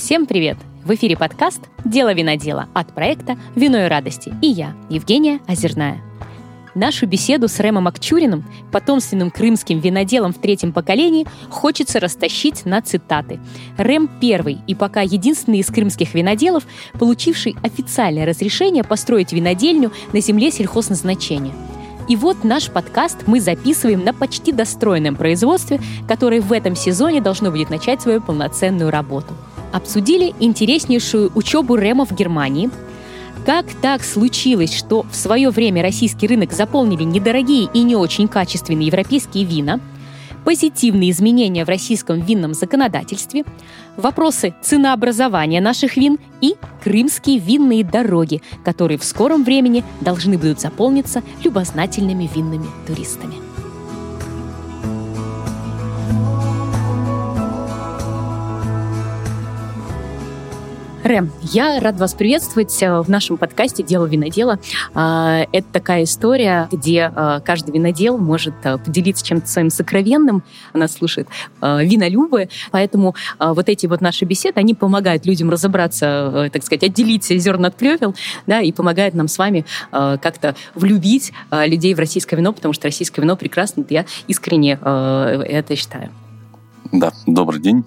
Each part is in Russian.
Всем привет! В эфире подкаст «Дело винодела» от проекта «Вино и радости» и я, Евгения Озерная. Нашу беседу с Рэмом Акчуриным, потомственным крымским виноделом в третьем поколении, хочется растащить на цитаты. Рэм первый и пока единственный из крымских виноделов, получивший официальное разрешение построить винодельню на земле сельхозназначения – и вот наш подкаст мы записываем на почти достроенном производстве, которое в этом сезоне должно будет начать свою полноценную работу. Обсудили интереснейшую учебу Рэма в Германии, как так случилось, что в свое время российский рынок заполнили недорогие и не очень качественные европейские вина – позитивные изменения в российском винном законодательстве, вопросы ценообразования наших вин и крымские винные дороги, которые в скором времени должны будут заполниться любознательными винными туристами. Рэм, я рад вас приветствовать э, в нашем подкасте «Дело винодела». А, это такая история, где э, каждый винодел может э, поделиться чем-то своим сокровенным. Нас слушают винолюбы, поэтому вот эти вот наши беседы, они помогают людям разобраться, так сказать, отделить зерна от плевел, да, и помогают нам с вами как-то влюбить людей в российское вино, потому что российское вино прекрасно, я искренне это считаю. Да, добрый день.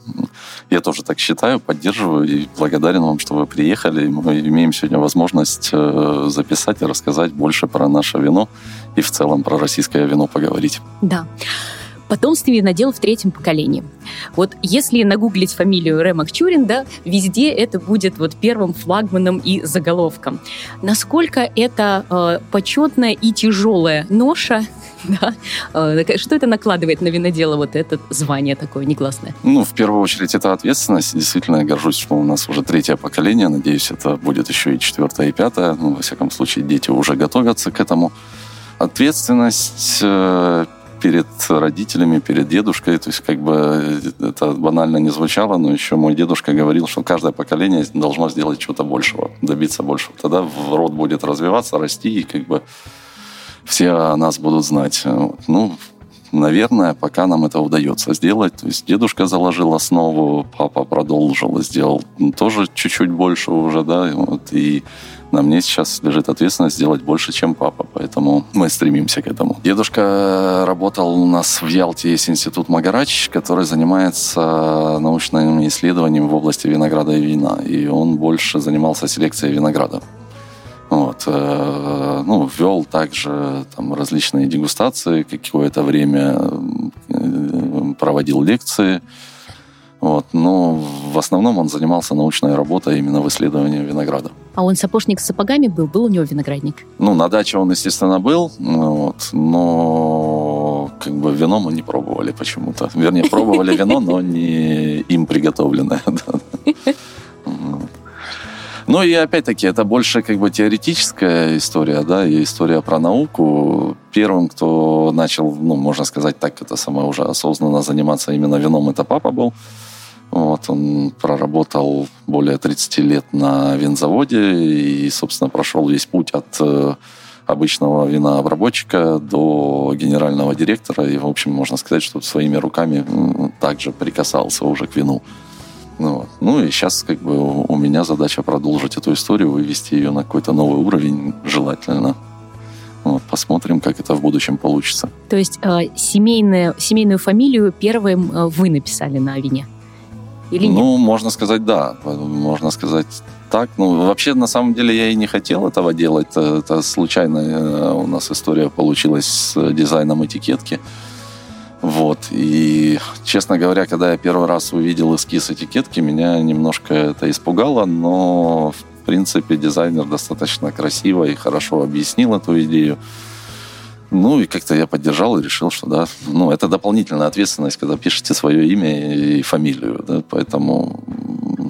Я тоже так считаю, поддерживаю и благодарен вам, что вы приехали. Мы имеем сегодня возможность э, записать и рассказать больше про наше вино и в целом про российское вино поговорить. Да потомственный винодел в третьем поколении. Вот если нагуглить фамилию Ремак Чурин, да, везде это будет вот первым флагманом и заголовком. Насколько это э, почетная и тяжелая ноша да? Э, что это накладывает на винодела, вот это звание такое негласное? Ну, в первую очередь, это ответственность. Действительно, я горжусь, что у нас уже третье поколение. Надеюсь, это будет еще и четвертое, и пятое. Ну, во всяком случае, дети уже готовятся к этому. Ответственность э, перед родителями, перед дедушкой. То есть, как бы это банально не звучало, но еще мой дедушка говорил, что каждое поколение должно сделать чего-то большего, добиться большего. Тогда род будет развиваться, расти, и как бы все о нас будут знать. Ну, наверное, пока нам это удается сделать. То есть дедушка заложил основу, папа продолжил, сделал тоже чуть-чуть больше уже, да, вот, и на мне сейчас лежит ответственность сделать больше, чем папа, поэтому мы стремимся к этому. Дедушка работал у нас в Ялте, есть институт Магарач, который занимается научными исследованиями в области винограда и вина, и он больше занимался селекцией винограда. Вот, э, ну, вел также там различные дегустации, какое-то время э, проводил лекции. Вот, но в основном он занимался научной работой именно в исследовании винограда. А он сапожник с сапогами был? Был у него виноградник? Ну, на даче он, естественно, был, вот, но как бы вино мы не пробовали почему-то. Вернее, пробовали вино, но не им приготовленное. Ну и опять-таки, это больше как бы теоретическая история, да, и история про науку. Первым, кто начал, ну, можно сказать так, это самое уже осознанно заниматься именно вином, это папа был. Вот, он проработал более 30 лет на винзаводе и, собственно, прошел весь путь от э, обычного винообработчика до генерального директора. И, в общем, можно сказать, что своими руками также прикасался уже к вину. Ну, вот. ну и сейчас как бы у меня задача продолжить эту историю, вывести ее на какой-то новый уровень, желательно. Вот, посмотрим, как это в будущем получится. То есть э, семейную, семейную фамилию первым э, вы написали на вине? Или нет? Ну, можно сказать, да. Можно сказать так. Ну, вообще, на самом деле, я и не хотел этого делать. Это, это случайная э, у нас история получилась с дизайном этикетки. Вот. И, честно говоря, когда я первый раз увидел эскиз этикетки, меня немножко это испугало, но, в принципе, дизайнер достаточно красиво и хорошо объяснил эту идею. Ну, и как-то я поддержал и решил, что да, ну, это дополнительная ответственность, когда пишете свое имя и фамилию, да, поэтому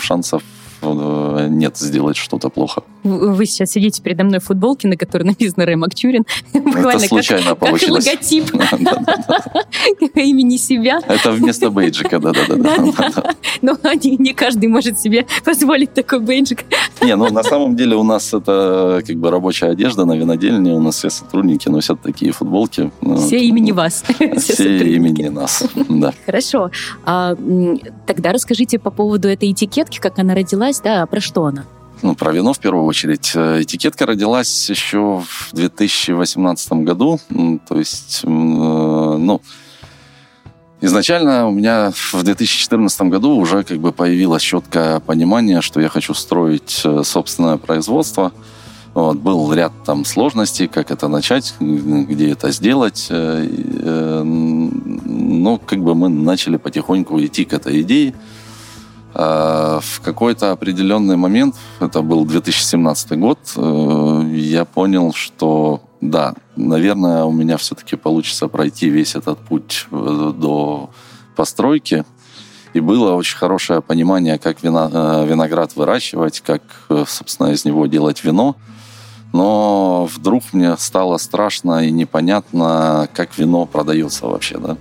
шансов э, нет сделать что-то плохо. вы сейчас сидите передо мной в футболке, на которой написано Рэм Акчурин. Это случайно получилось. Как логотип имени себя. Это вместо бейджика, да-да-да. Но не каждый может себе позволить такой бейджик. Не, ну на самом деле у нас это как бы рабочая одежда на винодельне, у нас все сотрудники носят такие футболки. Ну, все имени вас. Все имени нас, да. Хорошо. А, тогда расскажите по поводу этой этикетки, как она родилась, да, про что она? ну, про вино в первую очередь. Э, этикетка родилась еще в 2018 году. То есть, э, ну, изначально у меня в 2014 году уже как бы появилось четкое понимание, что я хочу строить э, собственное производство. Вот, был ряд там сложностей, как это начать, где это сделать. Ну, как бы мы начали потихоньку идти к этой идее. Какой-то определенный момент, это был 2017 год, э, я понял, что да, наверное, у меня все-таки получится пройти весь этот путь э, до постройки. И было очень хорошее понимание, как э, виноград выращивать, как, собственно, из него делать вино. Но вдруг мне стало страшно и непонятно, как вино продается вообще, да.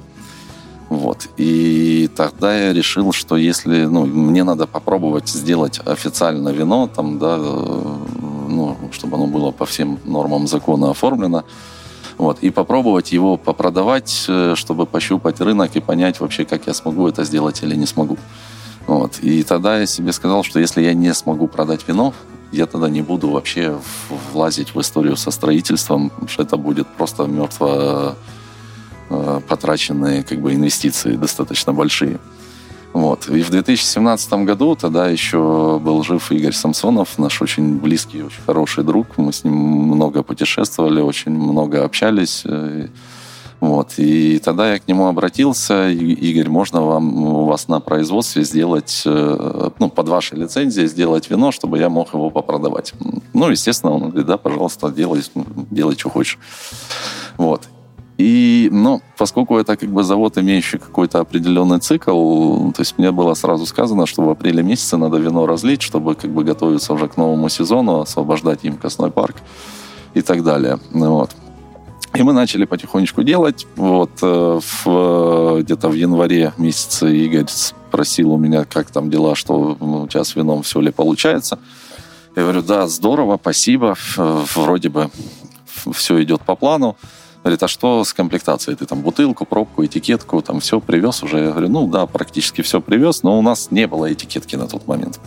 Вот. И тогда я решил, что если ну, мне надо попробовать сделать официально вино, там, да, э, ну, чтобы оно было по всем нормам закона оформлено, вот, и попробовать его попродавать, э, чтобы пощупать рынок и понять вообще, как я смогу это сделать или не смогу. Вот. И тогда я себе сказал, что если я не смогу продать вино, я тогда не буду вообще влазить в историю со строительством, что это будет просто мертво Э, потраченные как бы инвестиции достаточно большие. Вот. И в 2017 году тогда еще был жив Игорь Самсонов, наш очень близкий, очень хороший друг. Мы с ним много путешествовали, очень много общались. Э, вот. И тогда я к нему обратился. Игорь, можно вам у вас на производстве сделать, э, ну, под вашей лицензией сделать вино, чтобы я мог его попродавать. Ну, естественно, он говорит, да, пожалуйста, делай, делай, что хочешь. Вот. И, ну, поскольку это как бы завод, имеющий какой-то определенный цикл, то есть мне было сразу сказано, что в апреле месяце надо вино разлить, чтобы как бы готовиться уже к новому сезону, освобождать им косной парк и так далее. Вот. И мы начали потихонечку делать. Вот э, в, где-то в январе месяце Игорь спросил у меня, как там дела, что ну, у тебя с вином все ли получается. Я говорю, да, здорово, спасибо, вроде бы все идет по плану. Говорит, а что с комплектацией? Ты там бутылку, пробку, этикетку, там все привез уже? Я говорю, ну да, практически все привез, но у нас не было этикетки на тот момент.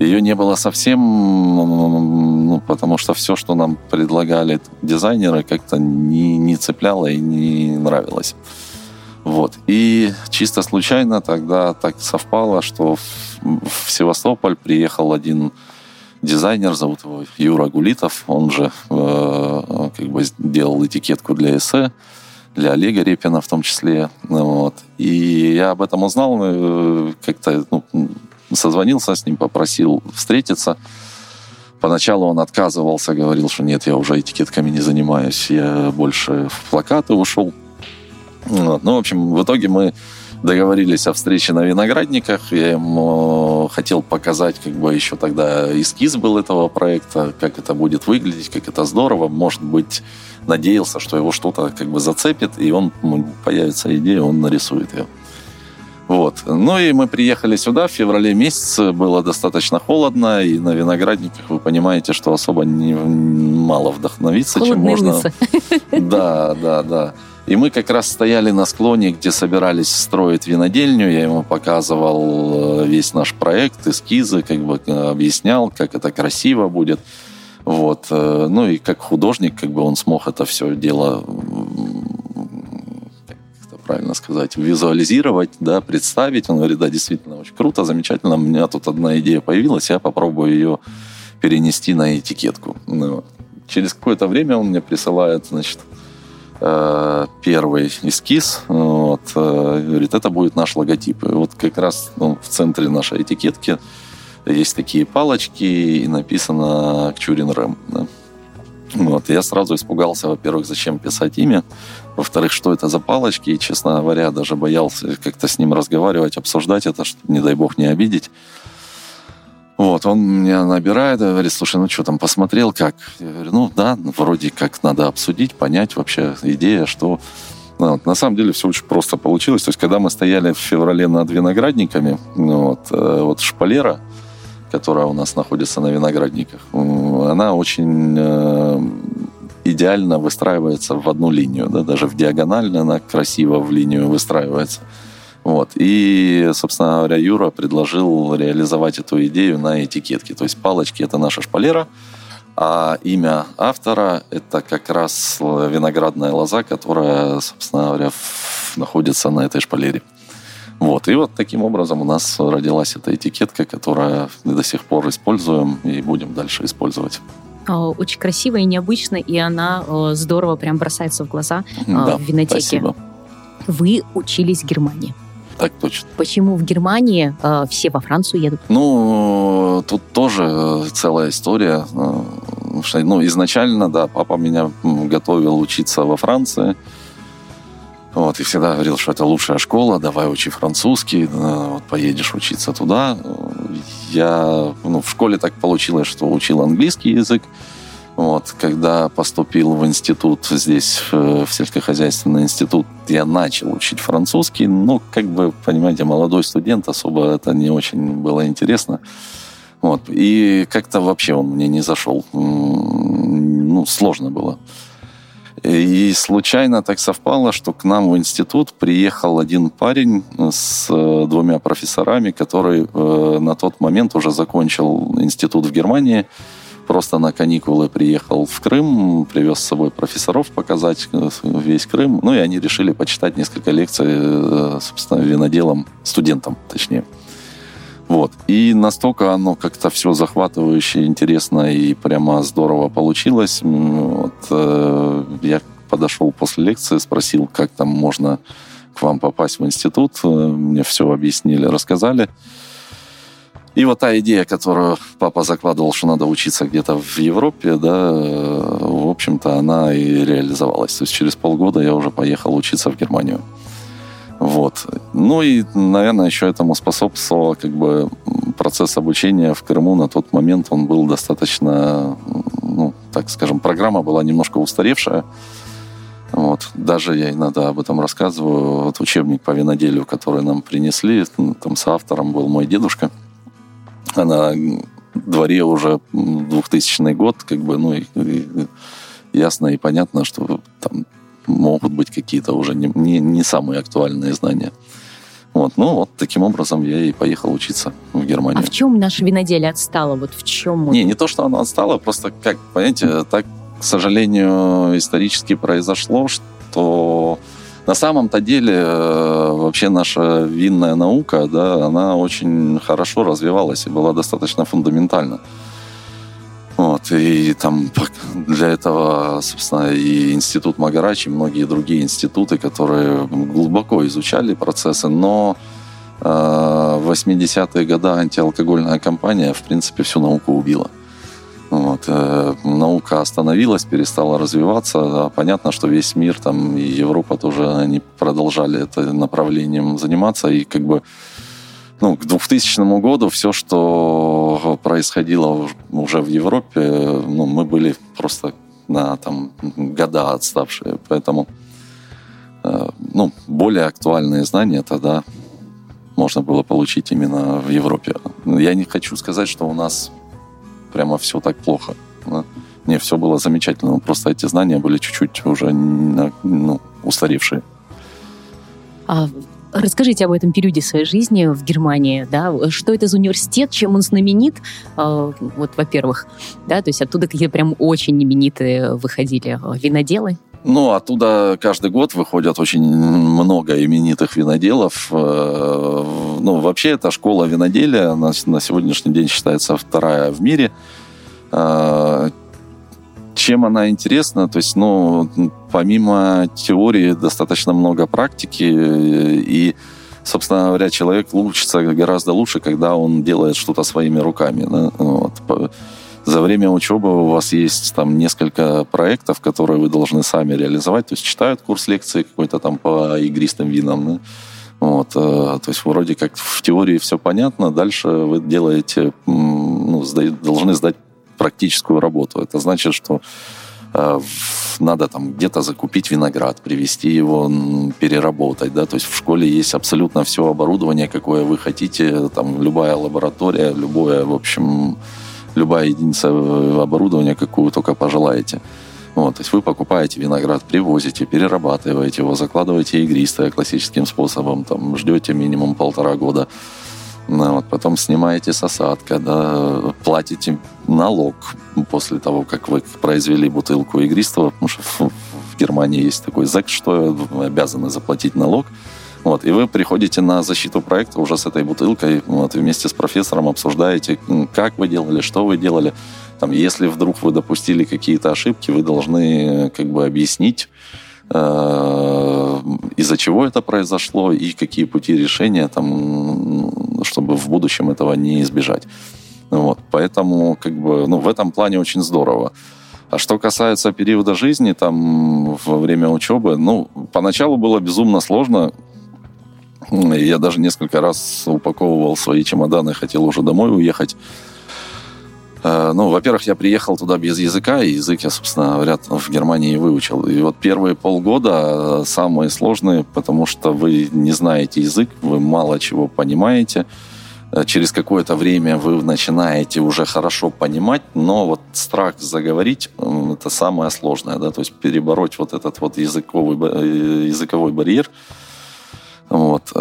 Ее не было совсем, ну, потому что все, что нам предлагали дизайнеры, как-то не, не цепляло и не нравилось. Вот. И чисто случайно тогда так совпало, что в, в Севастополь приехал один дизайнер, зовут его Юра Гулитов, он же э, как бы делал этикетку для эссе, для Олега Репина в том числе. Вот. И я об этом узнал, э, как-то ну, созвонился с ним, попросил встретиться. Поначалу он отказывался, говорил, что нет, я уже этикетками не занимаюсь, я больше в плакаты ушел. Вот. Ну, в общем, в итоге мы договорились о встрече на виноградниках. Я ему хотел показать, как бы еще тогда эскиз был этого проекта, как это будет выглядеть, как это здорово. Может быть, надеялся, что его что-то как бы зацепит, и он ну, появится идея, он нарисует ее. Вот. Ну и мы приехали сюда в феврале месяце, было достаточно холодно, и на виноградниках вы понимаете, что особо не, мало вдохновиться, Холодные чем можно. Лысы. Да, да, да. И мы как раз стояли на склоне, где собирались строить винодельню. Я ему показывал э, весь наш проект, эскизы, как бы э, объяснял, как это красиво будет. Вот. Э, ну и как художник, как бы он смог это все дело правильно сказать, визуализировать, да, представить. Он говорит, да, действительно, очень круто, замечательно. У меня тут одна идея появилась, я попробую ее перенести на этикетку. Ну, через какое-то время он мне присылает, значит, Э, первый эскиз, вот, э, говорит, это будет наш логотип. И вот как раз ну, в центре нашей этикетки есть такие палочки, и написано «Кчурин Рэм». Да? Вот, я сразу испугался, во-первых, зачем писать имя, во-вторых, что это за палочки, и, честно говоря, даже боялся как-то с ним разговаривать, обсуждать это, чтобы, не дай бог, не обидеть. Вот, он меня набирает говорит, слушай, ну что там, посмотрел как? Я говорю, ну да, вроде как надо обсудить, понять вообще идея, что... Ну, вот, на самом деле все очень просто получилось. То есть, когда мы стояли в феврале над виноградниками, ну, вот, э, вот шпалера, которая у нас находится на виноградниках, она очень э, идеально выстраивается в одну линию, да, даже в диагонально она красиво в линию выстраивается. Вот. И, собственно говоря, Юра предложил реализовать эту идею на этикетке. То есть палочки – это наша шпалера, а имя автора – это как раз виноградная лоза, которая, собственно говоря, находится на этой шпалере. Вот. И вот таким образом у нас родилась эта этикетка, которую мы до сих пор используем и будем дальше использовать. А, очень красиво и необычно, и она э, здорово прям бросается в глаза э, да, в винотеке. Спасибо. Вы учились в Германии. Так точно. Почему в Германии э, все во Францию едут? Ну, тут тоже целая история. Что, ну, изначально, да, папа меня готовил учиться во Франции. Вот, и всегда говорил, что это лучшая школа, давай учи французский, вот, поедешь учиться туда. Я ну, в школе так получилось, что учил английский язык. Вот, когда поступил в институт здесь, в сельскохозяйственный институт, я начал учить французский, но, как бы, понимаете, молодой студент, особо это не очень было интересно. Вот, и как-то вообще он мне не зашел. Ну, сложно было. И случайно так совпало, что к нам в институт приехал один парень с э, двумя профессорами, который э, на тот момент уже закончил институт в Германии, просто на каникулы приехал в Крым, привез с собой профессоров показать э, весь Крым. Ну и они решили почитать несколько лекций, собственно, виноделам, студентам, точнее. Вот. И настолько оно как-то все захватывающе, интересно и прямо здорово получилось. Вот, э, я подошел после лекции, спросил, как там можно к вам попасть в институт. Э, мне все объяснили, рассказали. И вот та идея, которую папа закладывал, что надо учиться где-то в Европе, да, э, в общем-то, она и реализовалась. То есть через полгода я уже поехал учиться в Германию. Вот. Ну и, наверное, еще этому способствовал как бы процесс обучения в Крыму на тот момент. Он был достаточно, ну, так скажем, программа была немножко устаревшая. Вот. Даже я иногда об этом рассказываю. Вот учебник по виноделию, который нам принесли, там с автором был мой дедушка. А на дворе уже 2000 год, как бы, ну, и, и ясно и понятно, что там могут быть какие-то уже не, не, не самые актуальные знания. Вот. Ну, вот таким образом я и поехал учиться в Германию. А в чем наше виноделие отстало? Вот в чем? Не, не то, что оно отстало, просто, как, понимаете, так, к сожалению, исторически произошло, что на самом-то деле э, вообще наша винная наука, да, она очень хорошо развивалась и была достаточно фундаментальна. Вот, и там для этого, собственно, и Институт Магарачи, и многие другие институты, которые глубоко изучали процессы, но э, в 80-е годы антиалкогольная кампания, в принципе, всю науку убила. Вот, э, наука остановилась, перестала развиваться. А понятно, что весь мир, там, и Европа тоже, они продолжали это направлением заниматься, и как бы ну, к 2000 году все, что происходило уже в Европе, ну, мы были просто на там года отставшие, поэтому э, ну, более актуальные знания тогда можно было получить именно в Европе. Я не хочу сказать, что у нас прямо все так плохо. Не, все было замечательно, просто эти знания были чуть-чуть уже ну, устаревшие. А Расскажите об этом периоде своей жизни в Германии, да, что это за университет, чем он знаменит, э, вот, во-первых, да, то есть оттуда какие-то прям очень именитые выходили э, виноделы. Ну, оттуда каждый год выходят очень много именитых виноделов. Э, ну, вообще, эта школа виноделия на, на сегодняшний день считается вторая в мире чем она интересна? То есть, ну, помимо теории достаточно много практики, и, собственно говоря, человек учится гораздо лучше, когда он делает что-то своими руками. Да? За время учебы у вас есть там несколько проектов, которые вы должны сами реализовать. То есть читают курс лекции какой-то там по игристым винам. Да? Вот, э, то есть вроде как в теории все понятно, дальше вы делаете сдают, должны сдать практическую работу. Это значит, что э, надо там где-то закупить виноград, привезти его, переработать, да, то есть в школе есть абсолютно все оборудование, какое вы хотите, там любая лаборатория, любое, в общем, любая единица э, оборудования, какую только пожелаете. Вот, то есть вы покупаете виноград, привозите, перерабатываете его, закладываете игристое классическим способом, там, ждете минимум полтора года, ну, вот, потом снимаете с осадка, да, платите налог после того, как вы произвели бутылку игристого, потому что в, в Германии есть такой ЗЭК, что обязаны заплатить налог. Вот, и вы приходите на защиту проекта уже с этой бутылкой, вот, вместе с профессором обсуждаете, как вы делали, что вы делали. Там, если вдруг вы допустили какие-то ошибки, вы должны как бы объяснить, э, из-за чего это произошло и какие пути решения, там, чтобы в будущем этого не избежать. Вот, поэтому как бы, ну, в этом плане очень здорово. А что касается периода жизни, там, во время учебы, ну, поначалу было безумно сложно. Я даже несколько раз упаковывал свои чемоданы, хотел уже домой уехать. Э, ну, во-первых, я приехал туда без языка, и язык я, собственно говоря, в Германии выучил. И вот первые полгода самые сложные, потому что вы не знаете язык, вы мало чего понимаете. Э, через какое-то время вы начинаете уже хорошо понимать, но вот страх заговорить – это самое сложное, да, то есть перебороть вот этот вот языковый, э, языковой барьер. Вот.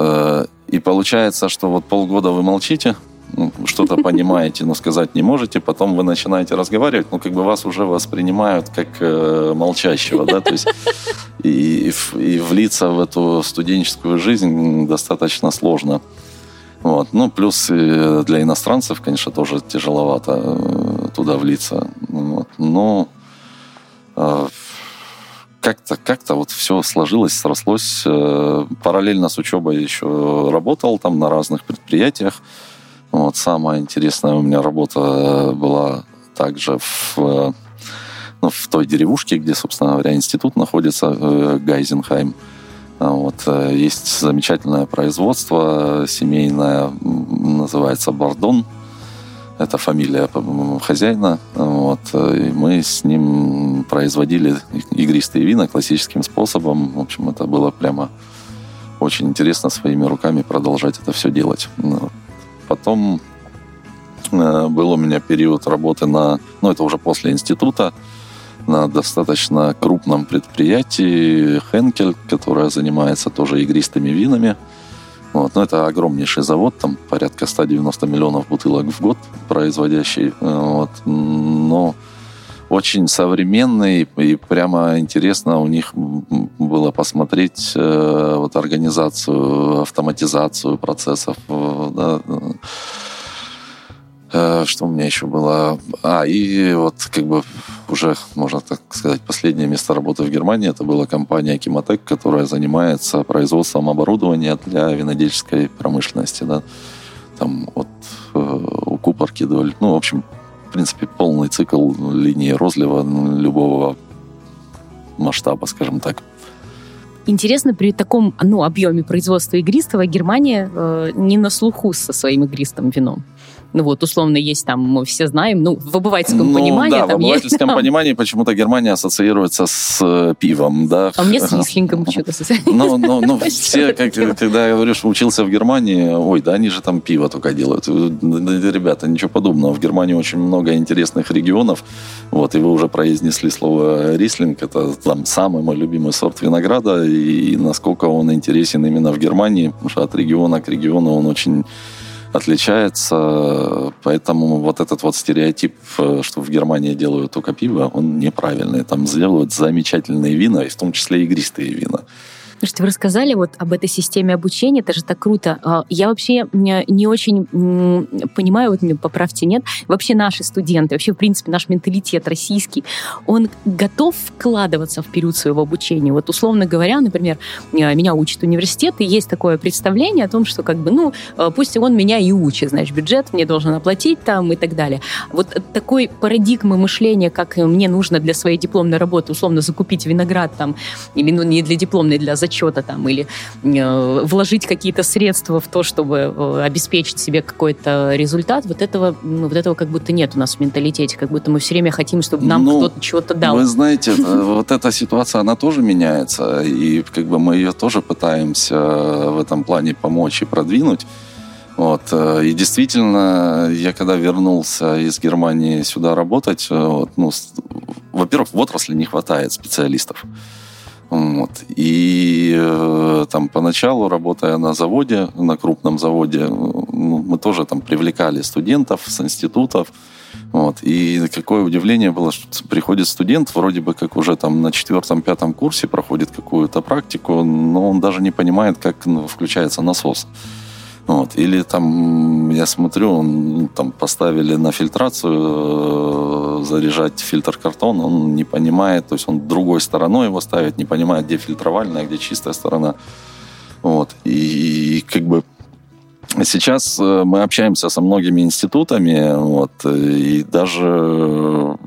И получается, что вот полгода вы молчите – ну, что-то понимаете, но сказать не можете, потом вы начинаете разговаривать, ну, как бы вас уже воспринимают как э, молчащего, да, то есть и, и влиться в эту студенческую жизнь достаточно сложно. Вот. Ну, плюс для иностранцев, конечно, тоже тяжеловато э, туда влиться. Вот. Но э, как-то как вот все сложилось, срослось. Э, параллельно с учебой еще работал там на разных предприятиях. Вот самая интересная у меня работа э, была также в, э, ну, в той деревушке, где, собственно говоря, институт находится, Гайзенхайм. А вот, есть замечательное производство семейное, называется Бардон. Это фамилия хозяина. Вот, и мы с ним производили игристые вина классическим способом. В общем, это было прямо очень интересно своими руками продолжать это все делать. Ну, Потом э, был у меня период работы на, ну это уже после института, на достаточно крупном предприятии Хенкель, которое занимается тоже игристыми винами. Вот. Но это огромнейший завод, там порядка 190 миллионов бутылок в год производящий. Э, вот. Но очень современный и прямо интересно у них было посмотреть э, вот организацию, автоматизацию процессов. Э, да. Э, что у меня еще было? А, и вот как бы уже, можно так сказать, последнее место работы в Германии это была компания Kimatec, которая занимается производством оборудования для винодельческой промышленности. Да. Там от э, укупорки до... Ну, в общем, принципе, полный цикл линии розлива любого масштаба, скажем так. Интересно, при таком ну, объеме производства игристого Германия э, не на слуху со своим игристым вином. Ну вот, условно, есть там, мы все знаем, ну, в обывательском ну, понимании. Да, в обывательском есть, понимании почему-то Германия ассоциируется с э, пивом, да. А мне с рислингом почему-то Ну, ну, ну, все, как, когда я говорю, что учился в Германии, ой, да, они же там пиво только делают. Ребята, ничего подобного. В Германии очень много интересных регионов. Вот, и вы уже произнесли слово рислинг. Это там самый мой любимый сорт винограда. И насколько он интересен именно в Германии, потому что от региона к региону он очень отличается, поэтому вот этот вот стереотип, э, что в Германии делают только пиво, он неправильный. Там сделают замечательные вина, и в том числе игристые вина. Слушайте, вы рассказали вот об этой системе обучения, это же так круто. А, я вообще не очень понимаю, вот мне поправьте, нет, вообще наши студенты, вообще, в принципе, наш менталитет российский, он готов вкладываться в период своего обучения. Вот, условно говоря, например, меня учит университет, и есть такое представление о том, что как бы, ну, а, пусть он меня и учит, значит, бюджет мне должен оплатить там и так далее. Вот такой парадигмы мышления, как мне нужно для своей дипломной работы, условно, закупить виноград там, или ну, не для дипломной, для зачета, зачета там или э, вложить какие-то средства в то, чтобы э, обеспечить себе какой-то результат, вот этого, вот этого как будто нет у нас в менталитете, как будто мы все время хотим, чтобы нам ну, кто-то чего-то дал. Вы знаете, вот эта ситуация, она тоже меняется, и как бы мы ее тоже пытаемся в этом плане помочь и продвинуть. Вот. Э, и действительно, я когда вернулся из Германии сюда работать, э, вот, ну, во-первых, в отрасли не хватает специалистов. Вот. И э, там поначалу, работая на заводе, на крупном заводе, ну, мы тоже там привлекали студентов с институтов. Вот. И какое удивление было, что приходит студент, вроде бы как уже там на четвертом-пятом курсе проходит какую-то практику, но он даже не понимает, как ну, включается насос. Вот. Или там, я смотрю, он, там поставили на фильтрацию э, заряжать фильтр картон, он не понимает, то есть он другой стороной его ставит, не понимает, где фильтровальная, где чистая сторона. Вот. И, и как бы сейчас э, мы общаемся со многими институтами, вот, и даже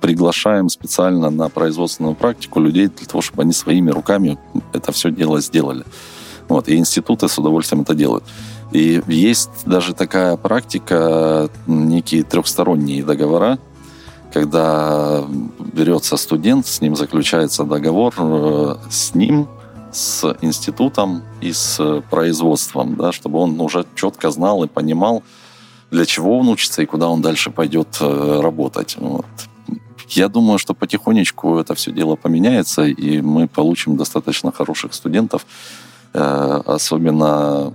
приглашаем специально на производственную практику людей для того, чтобы они своими руками это все дело сделали. Вот, и институты с удовольствием это делают. И есть даже такая практика, некие трехсторонние договора, когда берется студент, с ним заключается договор э, с ним, с институтом и с производством, да, чтобы он уже четко знал и понимал, для чего он учится и куда он дальше пойдет э, работать. Вот. Я думаю, что потихонечку это все дело поменяется, и мы получим достаточно хороших студентов, э, особенно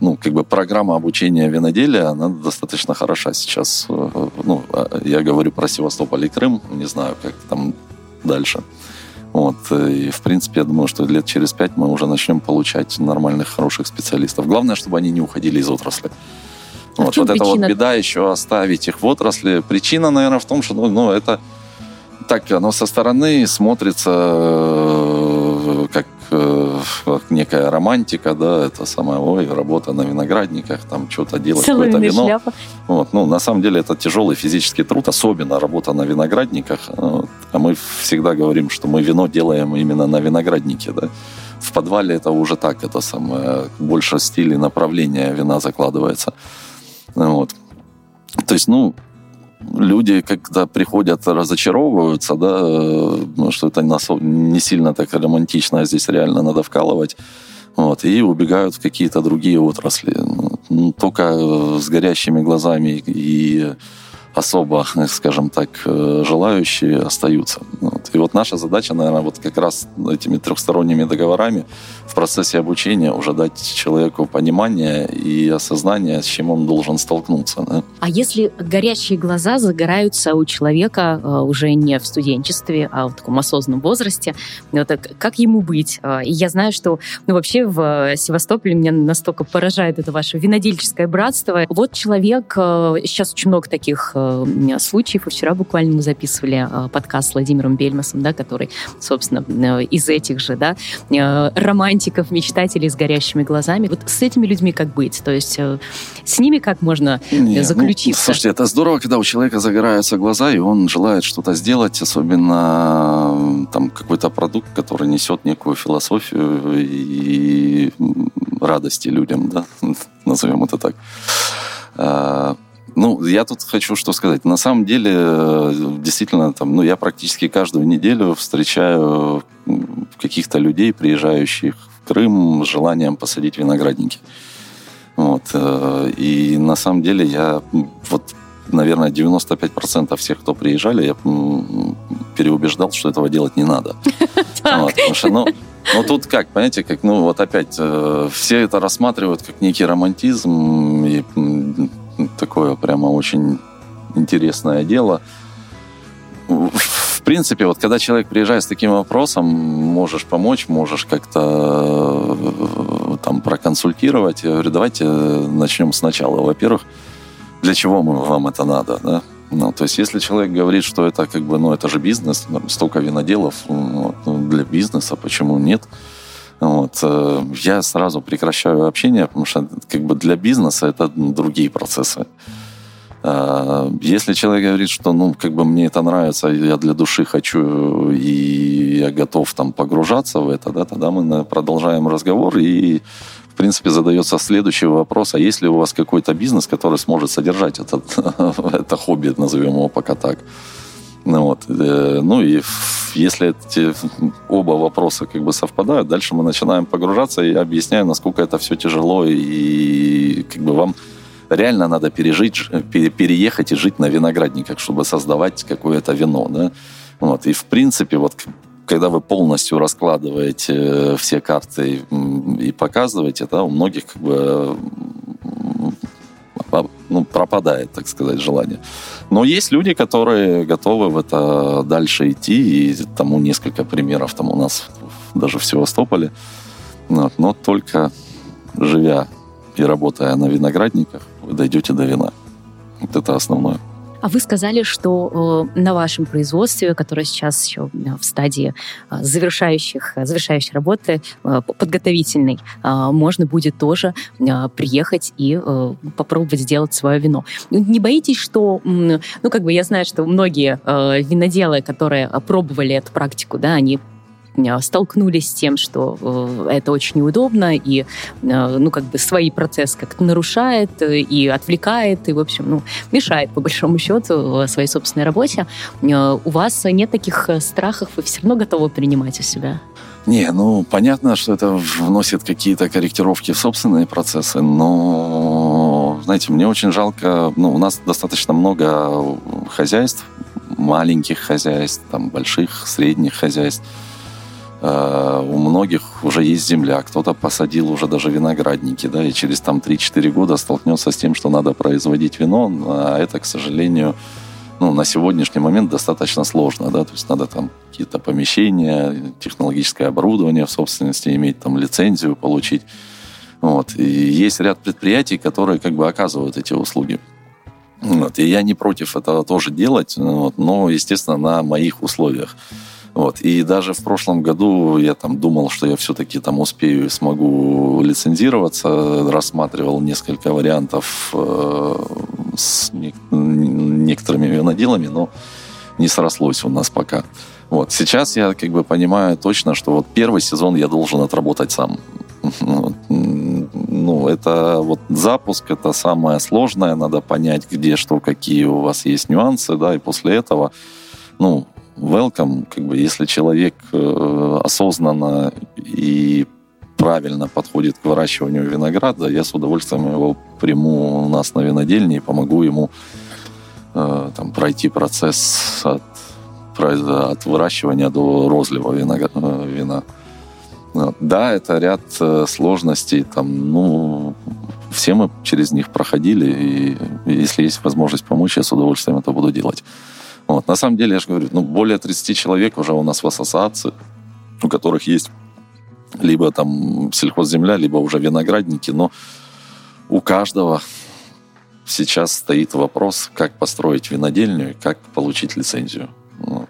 ну, как бы программа обучения виноделия, она достаточно хороша сейчас. Э, ну, а, я говорю про Севастополь и Крым, не знаю, как там дальше. Вот. И, в принципе, я думаю, что лет через пять мы уже начнем получать нормальных, хороших специалистов. Главное, чтобы они не уходили из отрасли. А вот, вот эта вот беда еще оставить их в отрасли. Причина, наверное, в том, что ну, ну, это так, оно со стороны смотрится э, как Э, некая романтика, да, это самое, ой, работа на виноградниках, там что-то делать, какое-то вино. Шляпа. Вот, ну, на самом деле это тяжелый физический труд, особенно работа на виноградниках. Вот. А мы всегда говорим, что мы вино делаем именно на винограднике, да. В подвале это уже так, это самое, больше стиль и направление вина закладывается. Вот. То есть, ну, люди, когда приходят, разочаровываются, да, э, что это не сильно так романтично, а здесь реально надо вкалывать, вот, и убегают в какие-то другие отрасли. Ну, только с горящими глазами и особо, скажем так, э, желающие остаются. Вот. И вот наша задача, наверное, вот как раз этими трехсторонними договорами в процессе обучения уже дать человеку понимание и осознание, с чем он должен столкнуться. Да? А если горящие глаза загораются у человека э, уже не в студенчестве, а в таком осознанном возрасте, вот, как ему быть? Э, и я знаю, что ну, вообще в Севастополе меня настолько поражает это ваше винодельческое братство. Вот человек, сейчас очень много таких случаев. И вчера буквально мы записывали э, подкаст с Владимиром Бельмасом, да, который, собственно, э, из этих же да, э, романтиков, мечтателей с горящими глазами. Вот с этими людьми как быть? То есть с ними как можно Не, ну, заключиться? Ну, слушайте, это здорово, когда у человека загораются глаза, и он желает что-то сделать, особенно там какой-то продукт, который несет некую философию и радости людям, да, назовем это так. Ну, я тут хочу что сказать. На самом деле, э, действительно, там, ну, я практически каждую неделю встречаю каких-то людей, приезжающих в Крым с желанием посадить виноградники. Вот. Э, и на самом деле я вот наверное, 95% всех, кто приезжали, я переубеждал, что этого делать не надо. Вот, потому что, ну, ну, тут как, понимаете, как, ну, вот опять, э, все это рассматривают как некий романтизм, и такое прямо очень интересное дело. В принципе, вот когда человек приезжает с таким вопросом, можешь помочь, можешь как-то э, там проконсультировать. Я говорю, давайте начнем сначала. Во-первых, для чего мы, вам это надо, да? Ну, то есть, если человек говорит, что это как бы, ну, это же бизнес, столько виноделов, ну, для бизнеса, почему нет? Вот. Э, я сразу прекращаю общение, потому что как бы для бизнеса это другие процессы. А, если человек говорит, что, ну, как бы мне это нравится, я для души хочу, и я готов там погружаться в это, да, тогда мы продолжаем разговор, и, в принципе, задается следующий вопрос, а есть ли у вас какой-то бизнес, который сможет содержать этот, это хобби, назовем его пока так? Ну, вот. Э, ну и если эти оба вопроса как бы совпадают, дальше мы начинаем погружаться и объясняем, насколько это все тяжело и как бы вам реально надо пережить, переехать и жить на виноградниках, чтобы создавать какое-то вино, да. Вот. И в принципе вот когда вы полностью раскладываете э, все карты и показываете, да, у многих как бы ну, пропадает, так сказать, желание. Но есть люди, которые готовы в это дальше идти, и тому несколько примеров там у нас даже в Севастополе. Вот. Но только живя и работая на виноградниках, вы дойдете до вина. Вот это основное. А вы сказали, что э, на вашем производстве, которое сейчас еще э, в стадии э, завершающих, завершающей работы, э, подготовительной, э, можно будет тоже э, приехать и э, попробовать сделать свое вино. Не боитесь, что, ну, как бы я знаю, что многие э, виноделы, которые пробовали эту практику, да, они столкнулись с тем, что э, это очень неудобно, и, э, ну, как бы свои процессы как-то нарушает э, и отвлекает, и, в общем, ну, мешает, по большому счету, своей собственной работе. У вас нет таких страхов, вы все равно готовы принимать у себя? Не, ну, понятно, что это вносит какие-то корректировки в собственные процессы, но, знаете, мне очень жалко, ну, у нас достаточно много хозяйств, маленьких хозяйств, там, больших, средних хозяйств, у многих уже есть земля, кто-то посадил уже даже виноградники, да, и через там 3-4 года столкнется с тем, что надо производить вино, а это, к сожалению, ну, на сегодняшний момент достаточно сложно, да, то есть надо там какие-то помещения, технологическое оборудование в собственности иметь, там лицензию получить, вот, и есть ряд предприятий, которые как бы оказывают эти услуги. Вот, и я не против этого тоже делать, вот, но, естественно, на моих условиях. Вот. И даже в прошлом году я там думал, что я все-таки там успею и смогу лицензироваться, рассматривал несколько вариантов э, с не- некоторыми виноделами, но не срослось у нас пока. Вот. Сейчас я как бы понимаю точно, что вот первый сезон я должен отработать сам. Ну, это вот запуск, это самое сложное, надо понять, где что, какие у вас есть нюансы, да, и после этого, ну, welcome, как бы, если человек э, осознанно и правильно подходит к выращиванию винограда, я с удовольствием его приму у нас на винодельне и помогу ему э, там, пройти процесс от, от выращивания до розлива э, вина. Да, это ряд сложностей, там, ну, все мы через них проходили, и если есть возможность помочь, я с удовольствием это буду делать. Вот. На самом деле, я же говорю, ну, более 30 человек уже у нас в ассоциации, у которых есть либо там сельхозземля, либо уже виноградники, но у каждого сейчас стоит вопрос, как построить винодельню и как получить лицензию. Ну,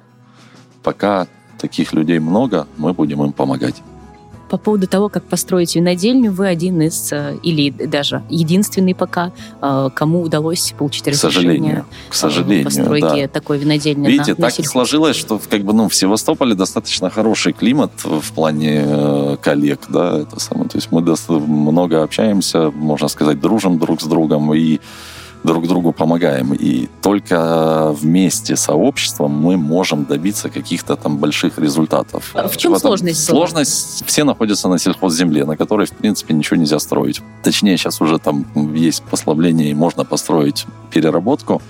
пока таких людей много, мы будем им помогать. По поводу того, как построить винодельню, вы один из, э, или даже единственный пока, э, кому удалось получить разрешение к сожалению, к постройке да. такой винодельни. Видите, на, так на сложилось, что как бы, ну, в Севастополе достаточно хороший климат в плане э, коллег, да, это самое. То есть мы много общаемся, можно сказать, дружим друг с другом, и друг другу помогаем. И только вместе, сообществом мы можем добиться каких-то там больших результатов. А в чем в сложность? Сложность, все находятся на сельхозземле, на которой, в принципе, ничего нельзя строить. Точнее, сейчас уже там есть послабление, и можно построить переработку.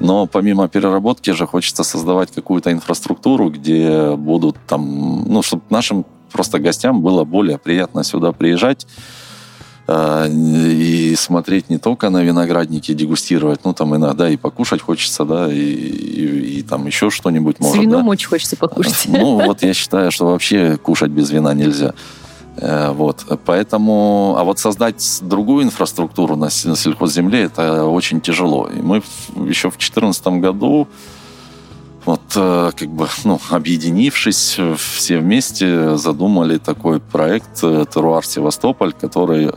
Но помимо переработки же хочется создавать какую-то инфраструктуру, где будут там, ну, чтобы нашим просто гостям было более приятно сюда приезжать, и смотреть не только на виноградники, дегустировать, ну, там иногда и покушать хочется, да, и, и, и там еще что-нибудь может. С вином да. очень хочется покушать. Ну, вот я считаю, что вообще кушать без вина нельзя. Э, вот, поэтому, а вот создать другую инфраструктуру на сельхозземле, это очень тяжело. И мы еще в 2014 году вот э, как бы, ну, объединившись, все вместе задумали такой проект э, «Теруар Севастополь», который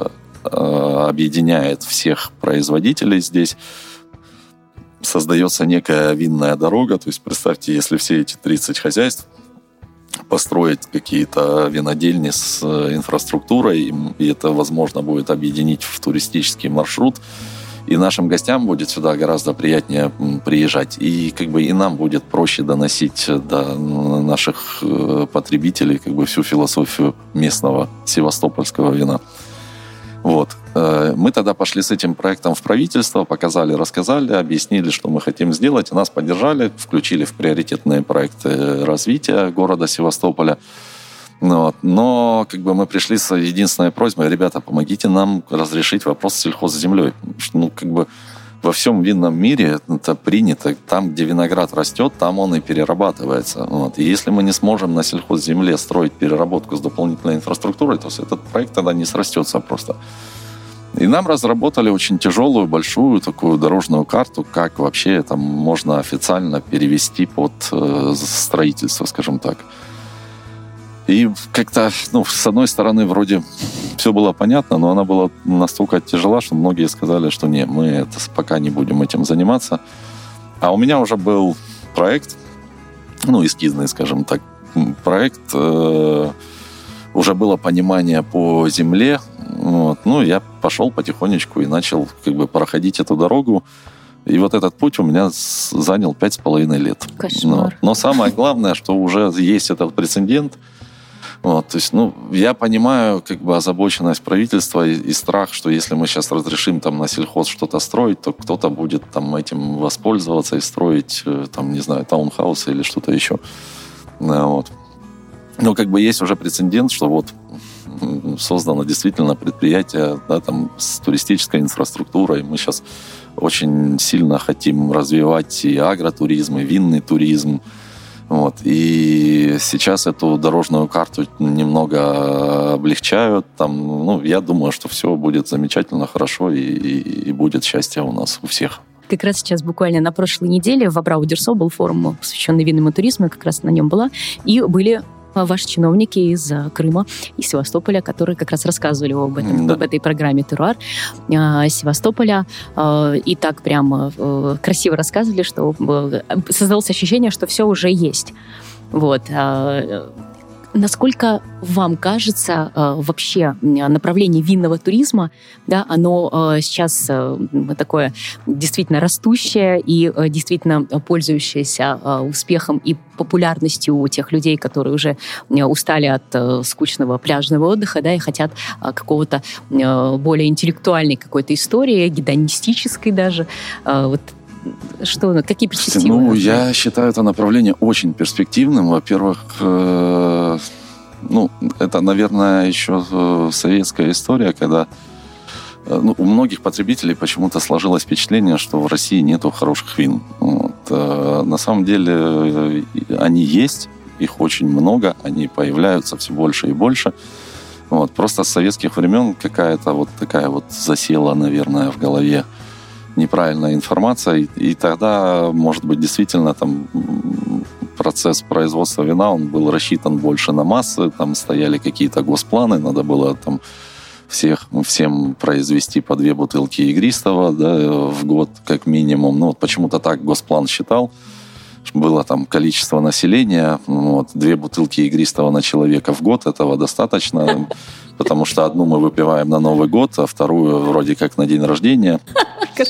объединяет всех производителей здесь создается некая винная дорога. То есть представьте, если все эти 30 хозяйств построить какие-то винодельни с э, инфраструктурой, и это, возможно, будет объединить в туристический маршрут, и нашим гостям будет сюда гораздо приятнее приезжать. И как бы и нам будет проще доносить до наших э, потребителей как бы всю философию местного севастопольского вина. Вот. Э, мы тогда пошли с этим проектом в правительство, показали, рассказали, объяснили, что мы хотим сделать, нас поддержали, включили в приоритетные проекты развития города Севастополя. Ну вот. Но как бы мы пришли с единственной просьбой, ребята, помогите нам разрешить вопрос с сельхозземлей. Ну, как бы во всем винном мире это принято. Там, где виноград растет, там он и перерабатывается. Вот. И если мы не сможем на сельхозземле строить переработку с дополнительной инфраструктурой, то этот проект тогда не срастется просто. И нам разработали очень тяжелую, большую такую дорожную карту, как вообще это можно официально перевести под э, строительство, скажем так. И как-то, ну, с одной стороны, вроде все было понятно, но она была настолько тяжела, что многие сказали, что не, мы это пока не будем этим заниматься. А у меня уже был проект, ну, эскизный, скажем так, проект, э, уже было понимание по земле, вот, ну, я пошел потихонечку и начал как бы проходить эту дорогу. И вот этот путь у меня занял пять с половиной лет. Кошмар. Но, но самое главное, что уже есть этот прецедент – вот, то есть, ну, я понимаю как бы озабоченность правительства и, и страх, что если мы сейчас разрешим там на сельхоз что-то строить, то кто-то будет там этим воспользоваться и строить, э, там, не знаю, таунхаусы или что-то еще. Вот. Но как бы есть уже прецедент, что вот создано действительно предприятие да, там, с туристической инфраструктурой. Мы сейчас очень сильно хотим развивать и агротуризм, и винный туризм. Вот. И сейчас эту дорожную карту немного облегчают. Там, ну, я думаю, что все будет замечательно, хорошо, и, и, и будет счастье у нас, у всех. Как раз сейчас буквально на прошлой неделе в Абрау-Дюрсо был форум, посвященный винному туризму, я как раз на нем была, и были ваши чиновники из а, Крыма и Севастополя, которые как раз рассказывали об, этом, да. об этой программе «Теруар» а, Севастополя. И так прямо красиво рассказывали, что создалось ощущение, что все уже есть. Вот. Насколько вам кажется э, вообще направление винного туризма, да, оно э, сейчас э, такое действительно растущее и действительно пользующееся успехом и популярностью у тех людей, которые уже устали от скучного пляжного отдыха, да, и хотят какого-то более интеллектуальной какой-то истории, гедонистической даже. Вот что, какие перспективы? Ну, я считаю это направление очень перспективным. Во-первых, э, ну, это, наверное, еще э, советская история, когда э, ну, у многих потребителей почему-то сложилось впечатление, что в России нету хороших вин. Вот. На самом деле они есть, их очень много, они появляются все больше и больше. Вот. Просто с советских времен какая-то вот такая вот засела, наверное, в голове неправильная информация, и, тогда, может быть, действительно там процесс производства вина, он был рассчитан больше на массы, там стояли какие-то госпланы, надо было там всех, всем произвести по две бутылки игристого да, в год как минимум. Ну, вот почему-то так госплан считал. Было там количество населения, вот, две бутылки игристого на человека в год, этого достаточно, потому что одну мы выпиваем на Новый год, а вторую вроде как на день рождения.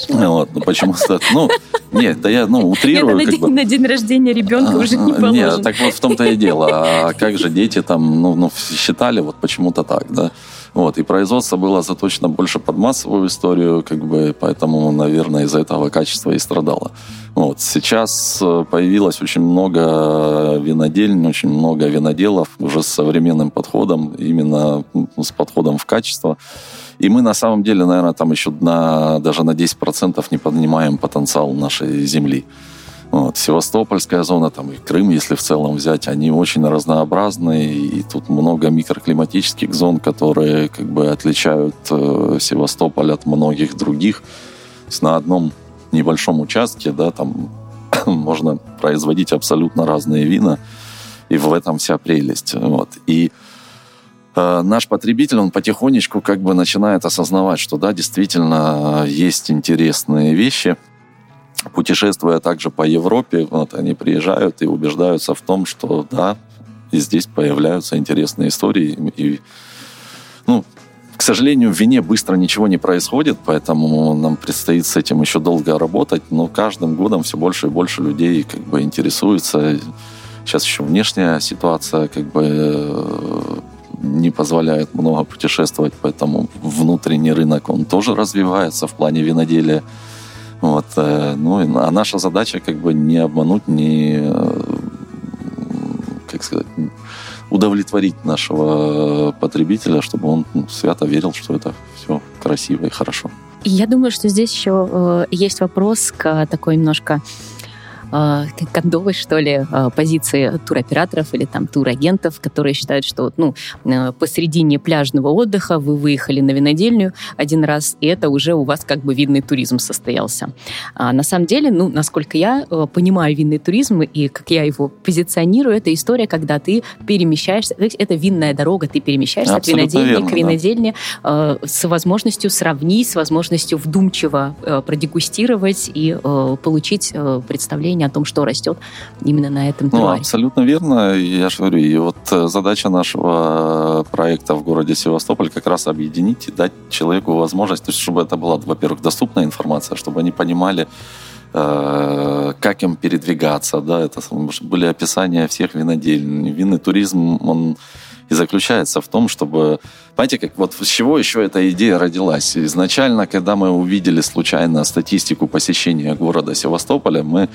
Вот, ну, почему-то, ну, нет, да я, ну, утрирую. Это на, день, на день рождения ребенка а, уже не положено. Нет, так вот в том-то и дело. А как же дети там, ну, ну считали вот почему-то так, да. Вот, и производство было заточено больше под массовую историю, как бы, поэтому, наверное, из-за этого качество и страдало. Вот, сейчас э, появилось очень много винодельн, очень много виноделов уже с современным подходом, именно с подходом в качество. И мы на самом деле, наверное, там еще на, даже на 10% не поднимаем потенциал нашей земли. Вот. Севастопольская зона, там и Крым, если в целом взять, они очень разнообразные, и тут много микроклиматических зон, которые как бы отличают э, Севастополь от многих других. То есть на одном небольшом участке, да, там можно производить абсолютно разные вина, и в этом вся прелесть. Вот. И Э, наш потребитель, он потихонечку как бы начинает осознавать, что да, действительно есть интересные вещи. Путешествуя также по Европе, вот они приезжают и убеждаются в том, что да, и здесь появляются интересные истории. И, ну, к сожалению, в вине быстро ничего не происходит, поэтому нам предстоит с этим еще долго работать, но каждым годом все больше и больше людей как бы интересуются. Сейчас еще внешняя ситуация как бы э, не позволяет много путешествовать, поэтому внутренний рынок, он тоже развивается в плане виноделия. Вот, э, ну, а наша задача как бы не обмануть, не, э, как сказать, удовлетворить нашего потребителя, чтобы он ну, свято верил, что это все красиво и хорошо. Я думаю, что здесь еще э, есть вопрос к такой немножко кондовой, что ли, э, позиции туроператоров или там турагентов, которые считают, что ну, э, посередине пляжного отдыха вы выехали на винодельню один раз, и это уже у вас как бы видный туризм состоялся. А на самом деле, ну, насколько я э, понимаю винный туризм и как я его позиционирую, это история, когда ты перемещаешься, это винная дорога, ты перемещаешься Абсолютно от винодельни верно, к винодельне да. э, с возможностью сравнить, с возможностью вдумчиво э, продегустировать и э, получить э, представление о том, что растет именно на этом Ну, абсолютно верно. Я же говорю, и вот э, задача нашего проекта в городе Севастополь как раз объединить и дать человеку возможность, то есть чтобы это была, во-первых, доступная информация, чтобы они понимали, э, как им передвигаться, да, это были описания всех винодель. Винный туризм, он и заключается в том, чтобы... Понимаете, как вот с чего еще эта идея родилась? Изначально, когда мы увидели случайно статистику посещения города Севастополя, мы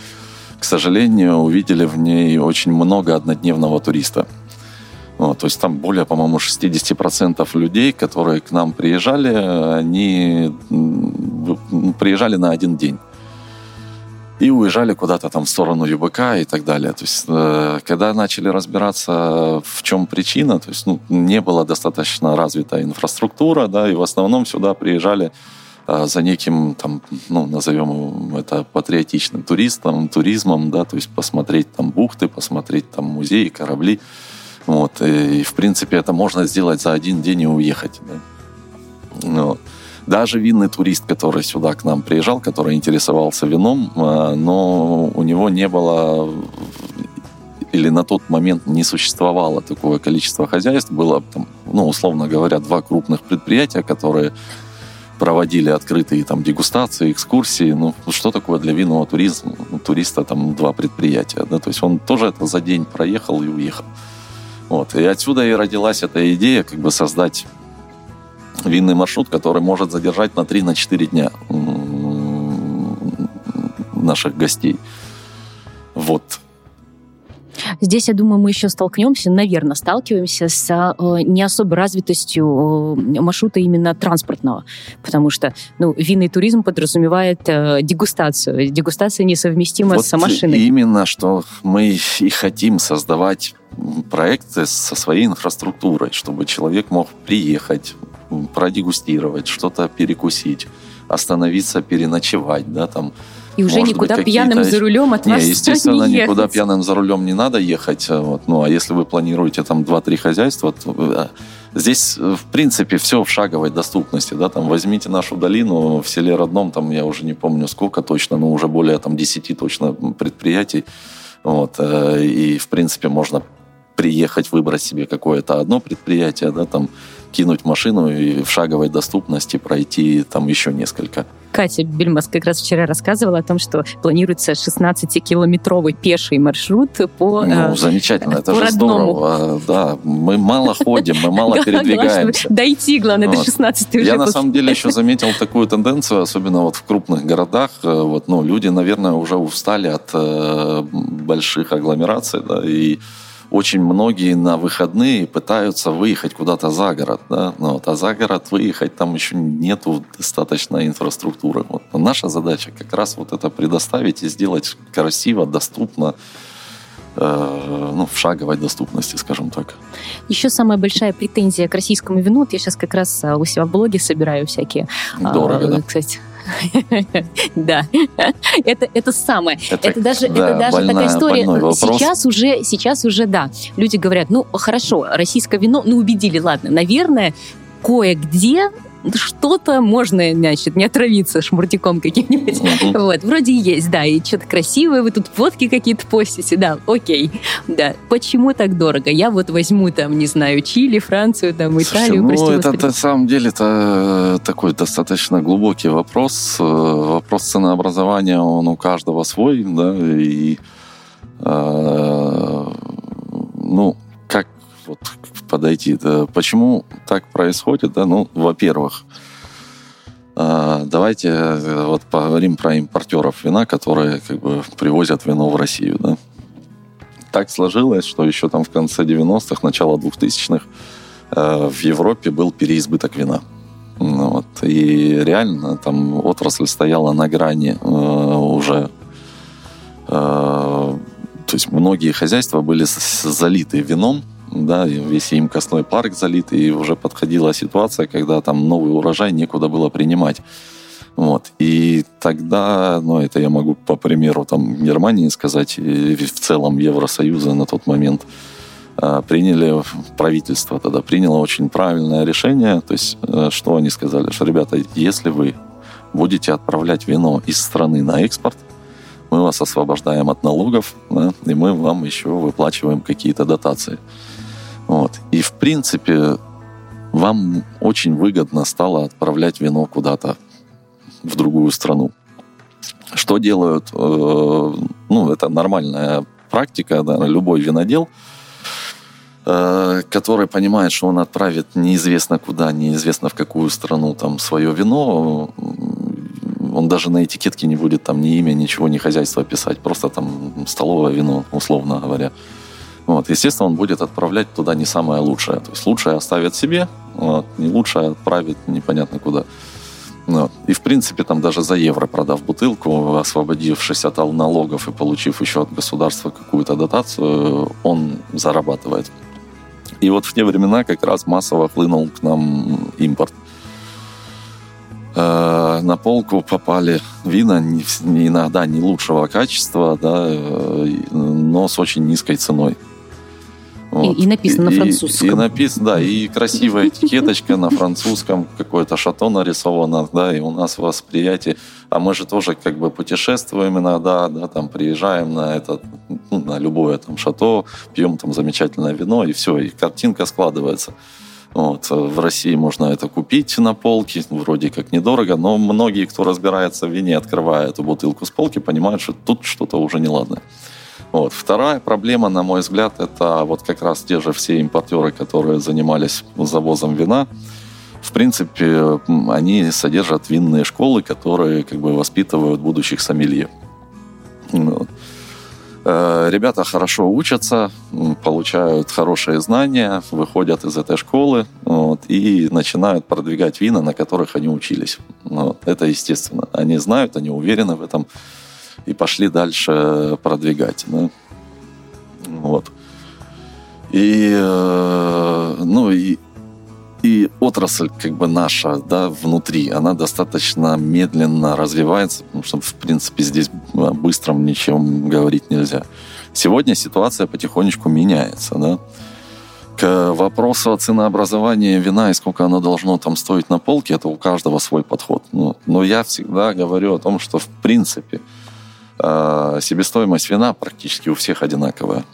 к сожалению, увидели в ней очень много однодневного туриста. Вот, то есть там более, по-моему, 60% людей, которые к нам приезжали, они приезжали на один день. И уезжали куда-то там в сторону ЮБК и так далее. То есть, э, когда начали разбираться, в чем причина, то есть, ну, не была достаточно развита инфраструктура, да, и в основном сюда приезжали за неким, там, ну, назовем это патриотичным туристом, туризмом, да, то есть посмотреть там бухты, посмотреть там музеи, корабли. Вот, и, в принципе, это можно сделать за один день и уехать. Да. Ну, даже винный турист, который сюда к нам приезжал, который интересовался вином, а, но у него не было или на тот момент не существовало такое количество хозяйств, было, там, ну, условно говоря, два крупных предприятия, которые проводили открытые там дегустации, экскурсии. Ну, что такое для винного туризма? Ну, туриста там два предприятия, да, то есть он тоже это за день проехал и уехал. Вот. И отсюда и родилась эта идея как бы создать винный маршрут, который может задержать на 3-4 дня наших гостей. Вот. Здесь, я думаю, мы еще столкнемся, наверное, сталкиваемся с э, не особо развитостью э, маршрута именно транспортного, потому что ну, винный туризм подразумевает э, дегустацию. Дегустация несовместима вот с машиной. Именно, что мы и хотим создавать проекты со своей инфраструктурой, чтобы человек мог приехать, продегустировать, что-то перекусить, остановиться, переночевать, да, там, и уже Может никуда быть, пьяным за рулем от не, вас естественно, не никуда пьяным за рулем не надо ехать. А вот. Ну, а если вы планируете там 2-3 хозяйства, то, э, здесь, э, в принципе, все в шаговой доступности. Да? Там, возьмите нашу долину в селе родном, там я уже не помню сколько точно, но уже более там, 10 точно предприятий. Вот. Э, и, в принципе, можно приехать, выбрать себе какое-то одно предприятие, да, там, кинуть машину и в шаговой доступности пройти там еще несколько. Катя Бельмас как раз вчера рассказывала о том, что планируется 16-километровый пеший маршрут по Ну, э, замечательно, это же родному. здорово. Да, мы мало ходим, мы мало передвигаемся. Дойти, главное, до 16 уже. Я на самом деле еще заметил такую тенденцию, особенно вот в крупных городах. Э, вот, ну, люди, наверное, уже устали от э, больших агломераций, да, и очень многие на выходные пытаются выехать куда-то за город, да, ну, вот, а за город выехать там еще нету достаточной инфраструктуры. Вот. наша задача как раз вот это предоставить и сделать красиво, доступно, э, ну, в шаговой доступности, скажем так. Еще самая большая претензия к российскому вину, вот я сейчас как раз а, у себя в блоге собираю всякие... Дорого, а, да? Кстати, Да, это, это самое. Это, это даже, да, это даже больная, такая история. Сейчас уже, сейчас уже, да. Люди говорят, ну, хорошо, российское вино, ну, убедили, ладно, наверное, кое-где что-то можно, значит, не отравиться шмуртиком каким-нибудь. Mm-hmm. Вот, вроде есть, да, и что-то красивое, вы тут фотки какие-то постите, да, окей, да. Почему так дорого? Я вот возьму там, не знаю, Чили, Францию, там, Италию, Слушай, ну, это на самом деле это такой достаточно глубокий вопрос. Э, вопрос ценообразования, он у каждого свой, да, и э, ну, вот подойти. Да, почему так происходит? Да? Ну, во-первых, а, давайте э, вот поговорим про импортеров вина, которые как бы привозят вино в Россию. Да? Так сложилось, что еще там в конце 90-х, начало 2000-х э, в Европе был переизбыток вина. Ну вот. И реально там отрасль стояла на грани э, уже то есть многие хозяйства были залиты вином, да, весь им костной парк залит, и уже подходила ситуация, когда там новый урожай некуда было принимать. Вот. И тогда, ну, это я могу по примеру там Германии сказать, и в целом Евросоюза на тот момент, а, приняли, правительство тогда приняло очень правильное решение. То есть, э, что они сказали? Что, ребята, если вы будете отправлять вино из страны на экспорт, мы вас освобождаем от налогов, да, и мы вам еще выплачиваем какие-то дотации. Вот. И, в принципе, вам очень выгодно стало отправлять вино куда-то в другую страну. Что делают? Э, ну, это нормальная практика, да, любой винодел, э, который понимает, что он отправит неизвестно куда, неизвестно в какую страну там свое вино, он даже на этикетке не будет там ни имя, ничего, ни хозяйства писать, просто там столовое вино, условно говоря. Вот, естественно, он будет отправлять туда не самое лучшее. То есть лучшее оставит себе, вот, не лучшее отправит непонятно куда. Вот. И, в принципе, там даже за евро продав бутылку, освободившись от налогов и получив еще от государства какую-то дотацию, он зарабатывает. И вот в те времена как раз массово хлынул к нам импорт. Э, на полку попали вина иногда не лучшего качества, да, э, но с очень низкой ценой. Вот. И, и написано на французском. И, и написано, да, и красивая этикеточка на французском, какое-то шато нарисовано, да, и у нас восприятие. А мы же тоже как бы путешествуем иногда, да, там приезжаем на это, ну, на любое там шато, пьем там замечательное вино, и все, и картинка складывается. Вот. В России можно это купить на полке, вроде как недорого, но многие, кто разбирается в вине, открывая эту бутылку с полки, понимают, что тут что-то уже неладное. Вот. Вторая проблема, на мой взгляд, это вот как раз те же все импортеры, которые занимались завозом вина. В принципе, они содержат винные школы, которые как бы воспитывают будущих сомелье. Э, ребята хорошо учатся, получают хорошие знания, выходят из этой школы вот, и начинают продвигать вина, на которых они учились. Вот. Это естественно. Они знают, они уверены в этом и пошли дальше продвигать. Да? Вот. И, э, ну, и, и отрасль как бы наша, да, внутри, она достаточно медленно развивается, потому что, в принципе, здесь о быстром ничем говорить нельзя. Сегодня ситуация потихонечку меняется, да. К вопросу о ценообразовании вина и сколько оно должно там стоить на полке, это у каждого свой подход. Но, но я всегда говорю о том, что, в принципе, себестоимость вина практически у всех одинаковая.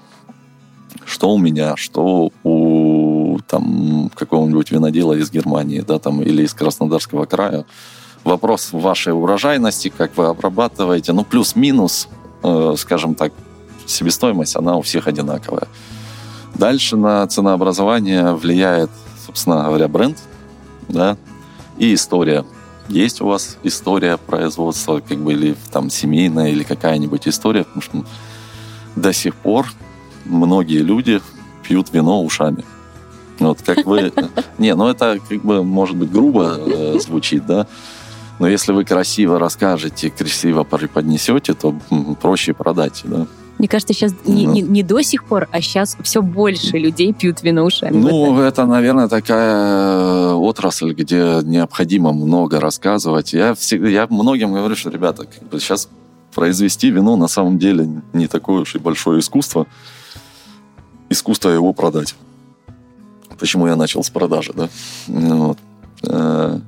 Что у меня, что у там какого-нибудь винодела из Германии, да, там, или из Краснодарского края. Вопрос вашей урожайности, как вы обрабатываете, ну, плюс-минус, э, скажем так, себестоимость, она у всех одинаковая. Дальше на ценообразование влияет, собственно говоря, бренд, да, и история есть у вас история производства, как бы, или там семейная, или какая-нибудь история, потому что до сих пор многие люди пьют вино ушами. Вот как вы... Не, ну это как бы, может быть, грубо э, звучит, да, но если вы красиво расскажете, красиво преподнесете, то проще продать, да. Мне кажется, сейчас ну. не, не, не до сих пор, а сейчас все больше людей пьют вино ушами. Ну, это, наверное, такая э, отрасль, где необходимо много рассказывать. Я, всегда, я многим говорю, что, ребята, как бы сейчас произвести вино на самом деле не такое уж и большое искусство. Искусство его продать. Почему я начал с продажи, да? Вот. Э,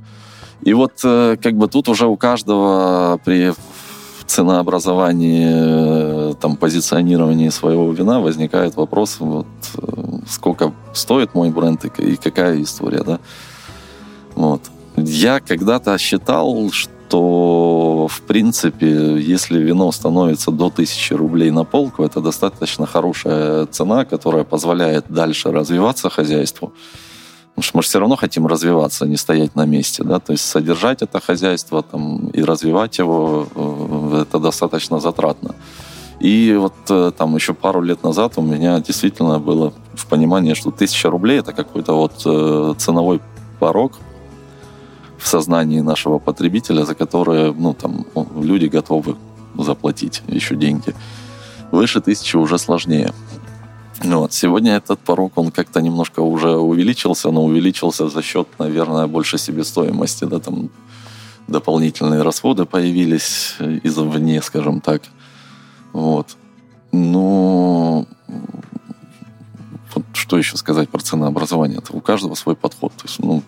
и вот как бы тут уже у каждого при ценообразовании, там, позиционировании своего вина возникает вопрос, вот, сколько стоит мой бренд и какая история, да. Вот. Я когда-то считал, что, в принципе, если вино становится до 1000 рублей на полку, это достаточно хорошая цена, которая позволяет дальше развиваться хозяйству. Потому что мы же все равно хотим развиваться, а не стоять на месте. Да? То есть содержать это хозяйство там, и развивать его, э, это достаточно затратно. И вот э, там еще пару лет назад у меня действительно было в понимании, что тысяча рублей это какой-то вот э, ценовой порог, в сознании нашего потребителя, за которые ну, там, люди готовы заплатить еще деньги. Выше тысячи уже сложнее. Вот. Сегодня этот порог, он как-то немножко уже увеличился, но увеличился за счет, наверное, больше себестоимости. Да, там дополнительные расходы появились извне, скажем так. Вот. Но вот что еще сказать про ценообразование? Это у каждого свой подход. То есть, ну,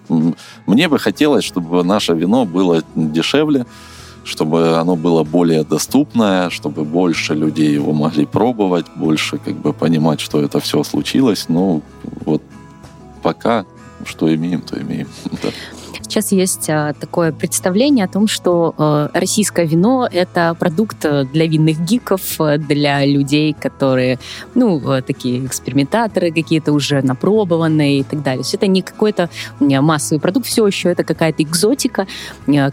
мне бы хотелось, чтобы наше вино было дешевле, чтобы оно было более доступное, чтобы больше людей его могли пробовать, больше как бы понимать, что это все случилось. Ну, вот пока что имеем, то имеем. Сейчас есть а, такое представление о том, что а, российское вино — это продукт э, для винных гиков, для людей, которые, ну, такие экспериментаторы какие-то уже напробованные и так далее. То есть это не какой-то массовый продукт, все еще это какая-то экзотика,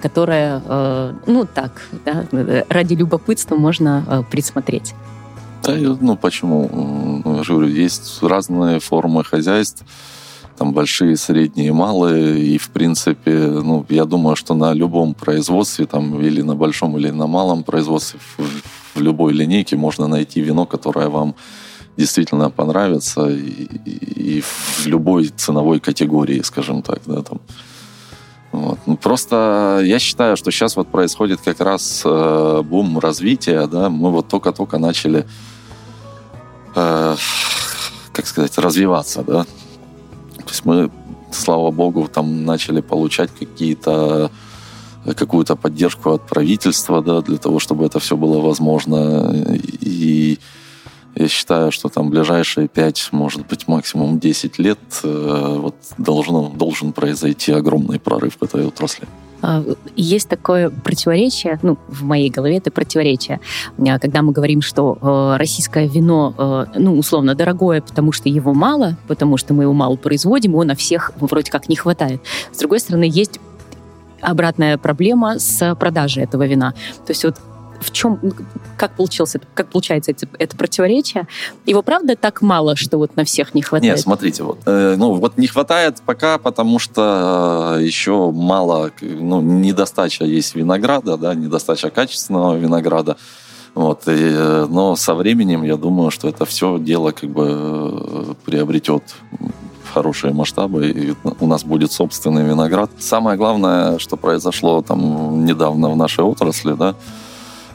которая, ну, так, да, ради любопытства можно присмотреть. Да, ну почему? Ну, я говорю, есть разные формы хозяйств там большие, средние, малые, и в принципе, ну, я думаю, что на любом производстве, там, или на большом, или на малом производстве, в, в любой линейке можно найти вино, которое вам действительно понравится, и, и, в любой ценовой категории, скажем так, да, там. Вот. Ну, просто я считаю, что сейчас вот происходит как раз э, бум развития, да, мы вот только-только начали, э, как сказать, развиваться, да, то есть мы, слава богу, там начали получать какие-то какую-то поддержку от правительства, да, для того, чтобы это все было возможно. И я считаю, что там ближайшие 5, может быть, максимум 10 лет э, вот должно, должен произойти огромный прорыв в этой отрасли. А, есть такое противоречие, ну, в моей голове это противоречие, а, когда мы говорим, что э, российское вино, э, ну, условно, дорогое, потому что его мало, потому что мы его мало производим, его на всех вроде как не хватает. С другой стороны, есть обратная проблема с продажей этого вина. То есть вот в чем, как получился, как получается это, это противоречие? Его правда так мало, что вот на всех не хватает? Нет, смотрите, вот, э, ну вот не хватает пока, потому что э, еще мало, ну недостача есть винограда, да, недостача качественного винограда. Вот, и, э, но со временем я думаю, что это все дело как бы э, приобретет хорошие масштабы, и у нас будет собственный виноград. Самое главное, что произошло там недавно в нашей отрасли, да,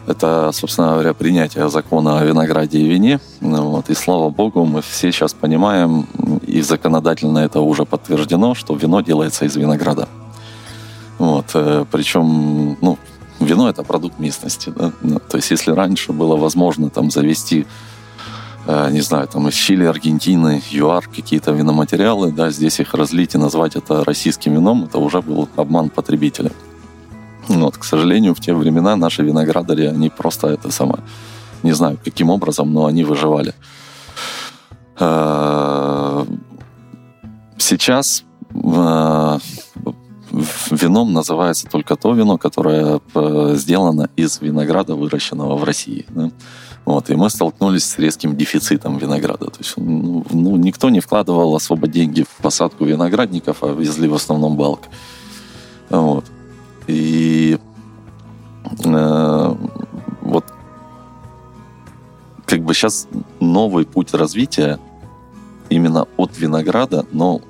это, собственно говоря, принятие закона о винограде и вине. Вот. И слава богу, мы все сейчас понимаем, и законодательно это уже подтверждено, что вино делается из винограда. Вот. Э, Причем, ну, вино это продукт местности. Да? Ну, то есть, если раньше было возможно там завести э, не знаю, там из Чили, Аргентины, ЮАР какие-то виноматериалы, да, здесь их разлить и назвать это российским вином, это уже был обман потребителя. Вот, к сожалению, в те времена наши виноградари, они просто это самое, не знаю, каким образом, но они выживали. Э, сейчас э, вином называется только то вино, которое э, сделано из винограда, выращенного в России. Вот, и мы столкнулись с резким дефицитом винограда. То есть, ну, ну, никто не вкладывал особо деньги в посадку виноградников, а везли в основном балк. Вот. И э, вот как бы сейчас новый путь развития именно от винограда, но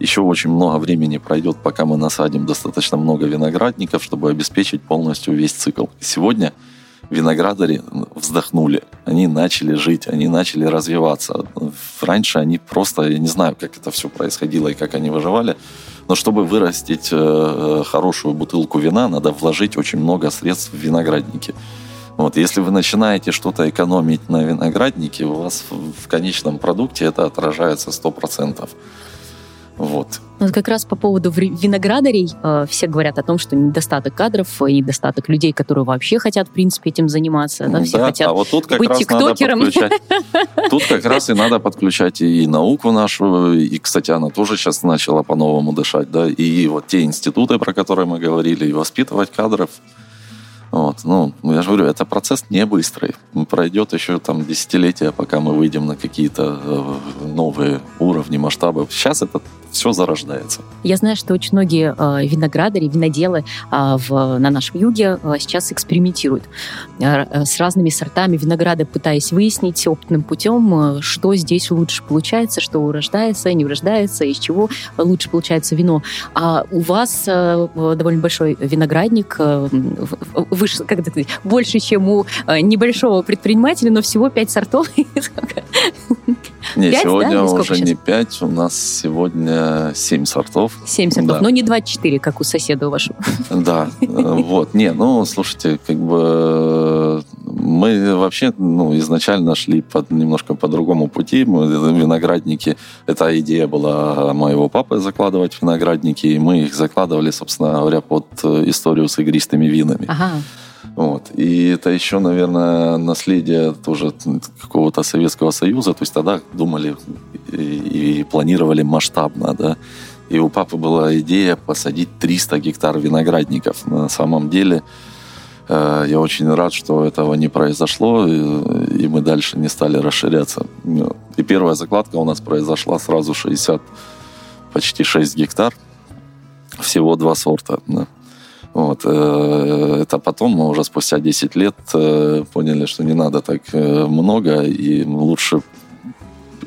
еще очень много времени пройдет, пока мы насадим достаточно много виноградников, чтобы обеспечить полностью весь цикл. Сегодня виноградари вздохнули, они начали жить, они начали развиваться. Раньше они просто, я не знаю, как это все происходило и как они выживали, Но чтобы вырастить э, хорошую бутылку вина, надо вложить очень много средств в виноградники. Вот, если вы начинаете что-то экономить на винограднике, у вас в конечном продукте это отражается 100%. Вот. Вот как раз по поводу виноградарей э, все говорят о том, что недостаток кадров и недостаток людей, которые вообще хотят, в принципе, этим заниматься. Да, все да, хотят а вот тут как быть раз тиктокером. Надо подключать, тут как раз и надо подключать и науку нашу, и, кстати, она тоже сейчас начала по-новому дышать, да, и вот те институты, про которые мы говорили, и воспитывать кадров, вот. Ну, я же говорю, это процесс не быстрый. Пройдет еще там десятилетия, пока мы выйдем на какие-то э, новые уровни, масштабы. Сейчас это все зарождается. Я знаю, что очень многие э, виноградари, виноделы э, в, на нашем юге э, сейчас экспериментируют с разными сортами винограда, пытаясь выяснить опытным путем, что здесь лучше получается, что урождается, не урождается, из чего лучше получается вино. А у вас довольно большой виноградник, выше, как это больше, чем у небольшого предпринимателя, но всего пять сортов. Не, 5, сегодня да? уже не 5, у нас сегодня 7 сортов. 7 сортов, да. но не 24, как у соседа вашего. Да, э, вот. Не, ну, слушайте, как бы мы вообще ну, изначально шли под, немножко по другому пути. Мы, виноградники, эта идея была моего папы закладывать виноградники, и мы их закладывали, собственно говоря, под э, историю с игристыми винами. Ага. Вот. И это еще, наверное, наследие тоже какого-то Советского Союза. То есть тогда думали и, и планировали масштабно, да. И у папы была идея посадить 300 гектар виноградников. На самом деле э, я очень рад, что этого не произошло, и, мы дальше не стали расширяться. И первая закладка у нас произошла сразу 60, почти 6 гектар. Всего два сорта. Вот. Э, это потом мы уже спустя 10 лет э, поняли, что не надо так э, много, и лучше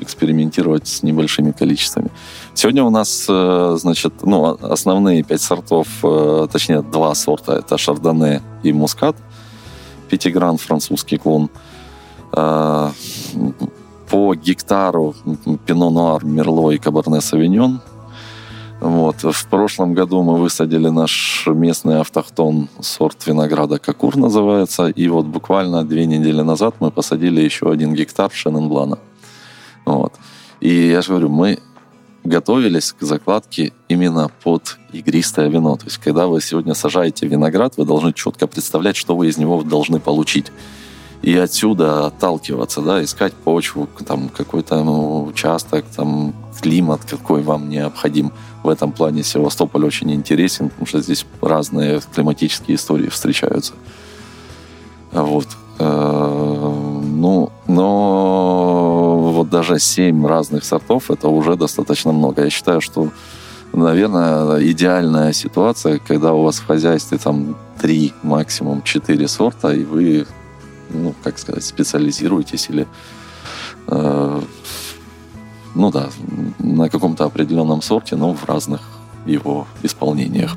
экспериментировать с небольшими количествами. Сегодня у нас, значит, ну, основные пять сортов, точнее, два сорта. Это шардоне и мускат. Пятигран, французский клон. По гектару пино нуар, мерло и кабарне савиньон – вот. В прошлом году мы высадили наш местный автохтон, сорт винограда Кокур называется, и вот буквально две недели назад мы посадили еще один гектар Шененблана. Вот. И я же говорю, мы готовились к закладке именно под игристое вино. То есть, когда вы сегодня сажаете виноград, вы должны четко представлять, что вы из него должны получить. И отсюда отталкиваться, да, искать почву, там какой-то ну, участок, там климат, какой вам необходим в этом плане Севастополь очень интересен, потому что здесь разные климатические истории встречаются. Вот. Э, ну, но вот даже семь разных сортов это уже достаточно много. Я считаю, что, наверное, идеальная ситуация, когда у вас в хозяйстве там три, максимум четыре сорта, и вы, ну, как сказать, специализируетесь или э, ну да, на каком-то определенном сорте, но в разных его исполнениях.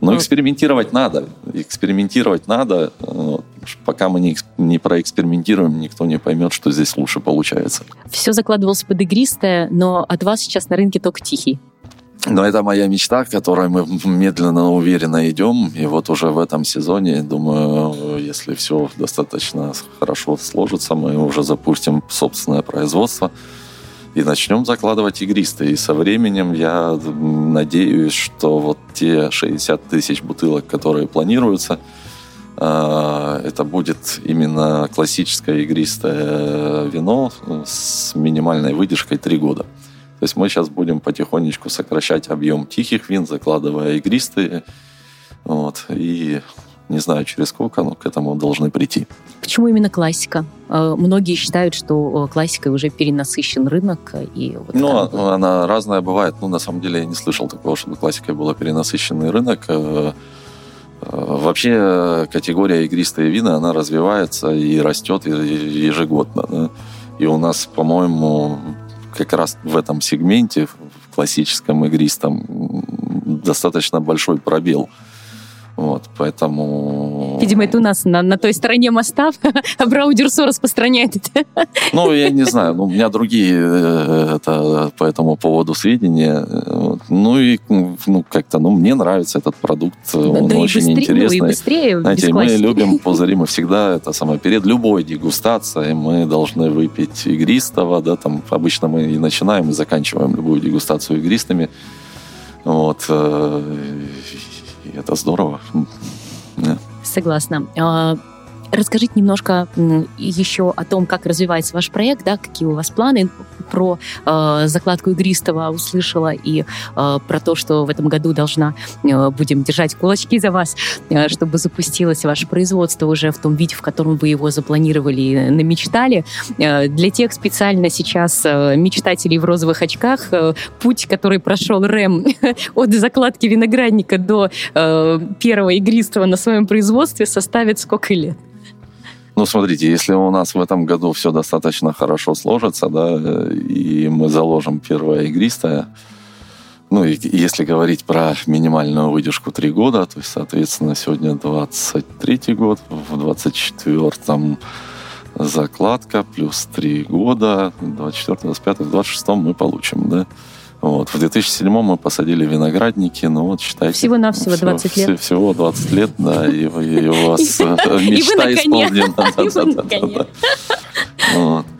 Но ну, экспериментировать надо. Экспериментировать надо. Пока мы не, не проэкспериментируем, никто не поймет, что здесь лучше получается. Все закладывалось под игристое, но от вас сейчас на рынке только тихий. Но это моя мечта, к которой мы медленно, уверенно идем. И вот уже в этом сезоне, думаю, если все достаточно хорошо сложится, мы уже запустим собственное производство и начнем закладывать игристые. И со временем я надеюсь, что вот те 60 тысяч бутылок, которые планируются, а, это будет именно классическое игристое вино с минимальной выдержкой 3 года. То есть мы сейчас будем потихонечку сокращать объем тихих вин, закладывая игристые. Вот, и не знаю, через сколько, но к этому должны прийти. Почему именно классика? Э, многие считают, что э, классикой уже перенасыщен рынок. И вот ну, она, бы... она разная бывает. Ну, на самом деле, я не слышал такого, чтобы классикой был перенасыщенный рынок. Э, вообще категория игристые вина, она развивается и растет ежегодно. Да? И у нас, по-моему, как раз в этом сегменте, в классическом игристом, достаточно большой пробел. Вот, поэтому... Видимо, это у нас на, на той стороне моста, а Браудерсо распространяет это. Ну, я не знаю, ну, у меня другие э, это, по этому поводу сведения. Ну и ну, как-то, ну, мне нравится этот продукт, он да очень и быстрее, интересный. Ну, и быстрее, Знаете, мы любим пузыри, мы всегда, это самое, перед любой дегустацией мы должны выпить игристого, да, там обычно мы и начинаем, и заканчиваем любую дегустацию игристыми. Вот. Это здорово. Согласна. Расскажите немножко еще о том, как развивается ваш проект, да, какие у вас планы. Про э, закладку игристого услышала и э, про то, что в этом году должна э, будем держать кулачки за вас, э, чтобы запустилось ваше производство уже в том виде, в котором вы его запланировали и намечтали. Э, для тех специально сейчас э, мечтателей в розовых очках э, путь, который прошел Рэм от закладки виноградника до э, первого игристого на своем производстве составит сколько лет? Ну, смотрите, если у нас в этом году все достаточно хорошо сложится, да, и мы заложим первое игристое, ну, и если говорить про минимальную выдержку 3 года, то есть, соответственно, сегодня 23 год, в 24-м закладка плюс 3 года, 24 25 в 26 мы получим, да. Вот. В 2007 мы посадили виноградники, ну вот считайте. Всего-навсего всего- 20 лет. вс- Всего 20 лет, да, и, и у вас мечта исполнена.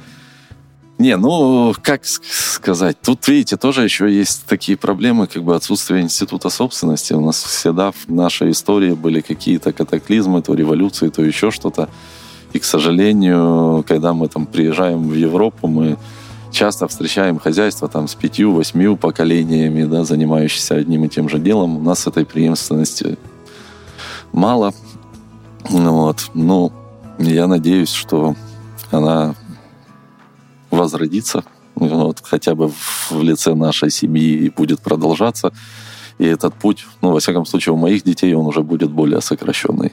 Не, ну, как сказать, тут, видите, тоже еще есть такие проблемы, как бы отсутствие института собственности. У нас всегда в нашей истории были какие-то катаклизмы, то революции, то еще что-то. И, к сожалению, когда мы там приезжаем в Европу, мы часто встречаем хозяйство там с пятью-восьмью поколениями, да, занимающиеся одним и тем же делом. У нас этой преемственности мало. Вот. Ну, я надеюсь, что она возродится, вот, хотя бы в лице нашей семьи и будет продолжаться. И этот путь, ну, во всяком случае, у моих детей он уже будет более сокращенный.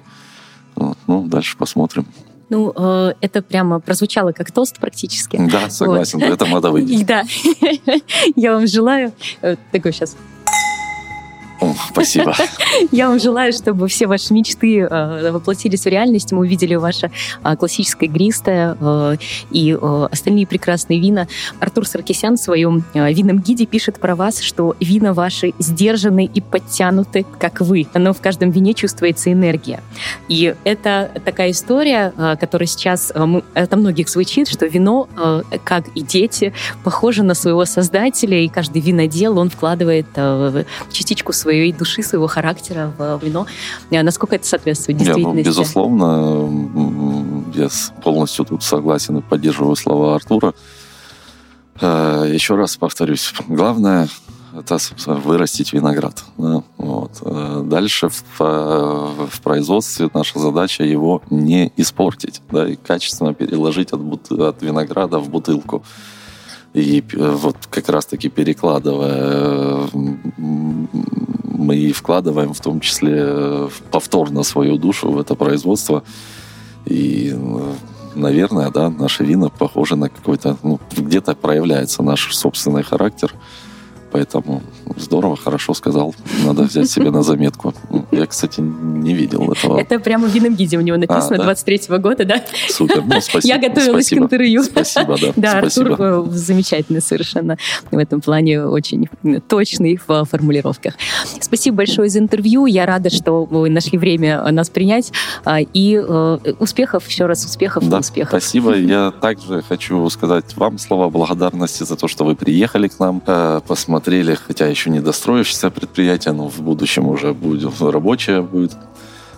Вот, ну, дальше посмотрим. Ну, э, это прямо прозвучало как тост практически. Да, согласен, это надо И выделить. Да. Я вам желаю... э, Такой сейчас. Спасибо. Я вам желаю, чтобы все ваши мечты э, воплотились в реальность. Мы увидели ваше э, классическое игристое э, и остальные прекрасные вина. Артур Саркисян в своем винном гиде пишет про вас, что вина ваши сдержаны и подтянуты, как вы. Но в каждом вине чувствуется энергия. И это такая история, которая сейчас это многих звучит, что вино, как и дети, похоже на своего создателя, и каждый винодел, он вкладывает частичку своей души, своего характера в вино. Э, Насколько это соответствует Не, ну, действительности? безусловно, я полностью тут согласен и поддерживаю слова Артура. Э, Еще раз повторюсь, главное это вырастить виноград. да, вот. Э, Дальше в, в производстве наша задача его не испортить, да, и качественно переложить от, бут- от винограда в бутылку. И вот как раз-таки перекладывая, мы и вкладываем в том числе э, повторно свою душу в это производство. И, э, наверное, да, наши вина похожи на какой-то, ну, где-то проявляется наш собственный характер. Поэтому здорово, хорошо сказал. Надо взять себе на заметку. Я, кстати, не видел этого. Это прямо в винном гиде у него написано, А, да? 23-го года, да? Супер. Ну, спасибо. Я готовилась спасибо. к интервью. Спасибо, да. Да, спасибо. Артур замечательный совершенно в этом плане, очень точный в формулировках. Спасибо большое за интервью. Я рада, что вы нашли время нас принять. А, И э, успехов, еще раз успехов и Да, успехов. спасибо. Я также хочу сказать вам слова благодарности за то, что вы приехали к нам, э, посмотрели, хотя еще не достроившееся предприятие, но в будущем уже будет рабочее будет.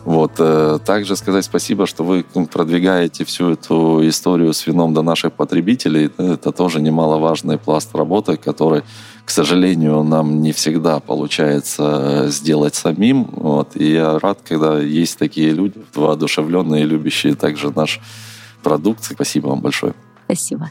Вот. э, Также сказать спасибо, что вы продвигаете всю эту историю с вином до наших потребителей. Это тоже немаловажный пласт работы, который, к сожалению, нам не всегда получается э, сделать самим. Вот. И я рад, когда есть такие люди, воодушевленные, любящие также наш продукт. Спасибо вам большое. Спасибо.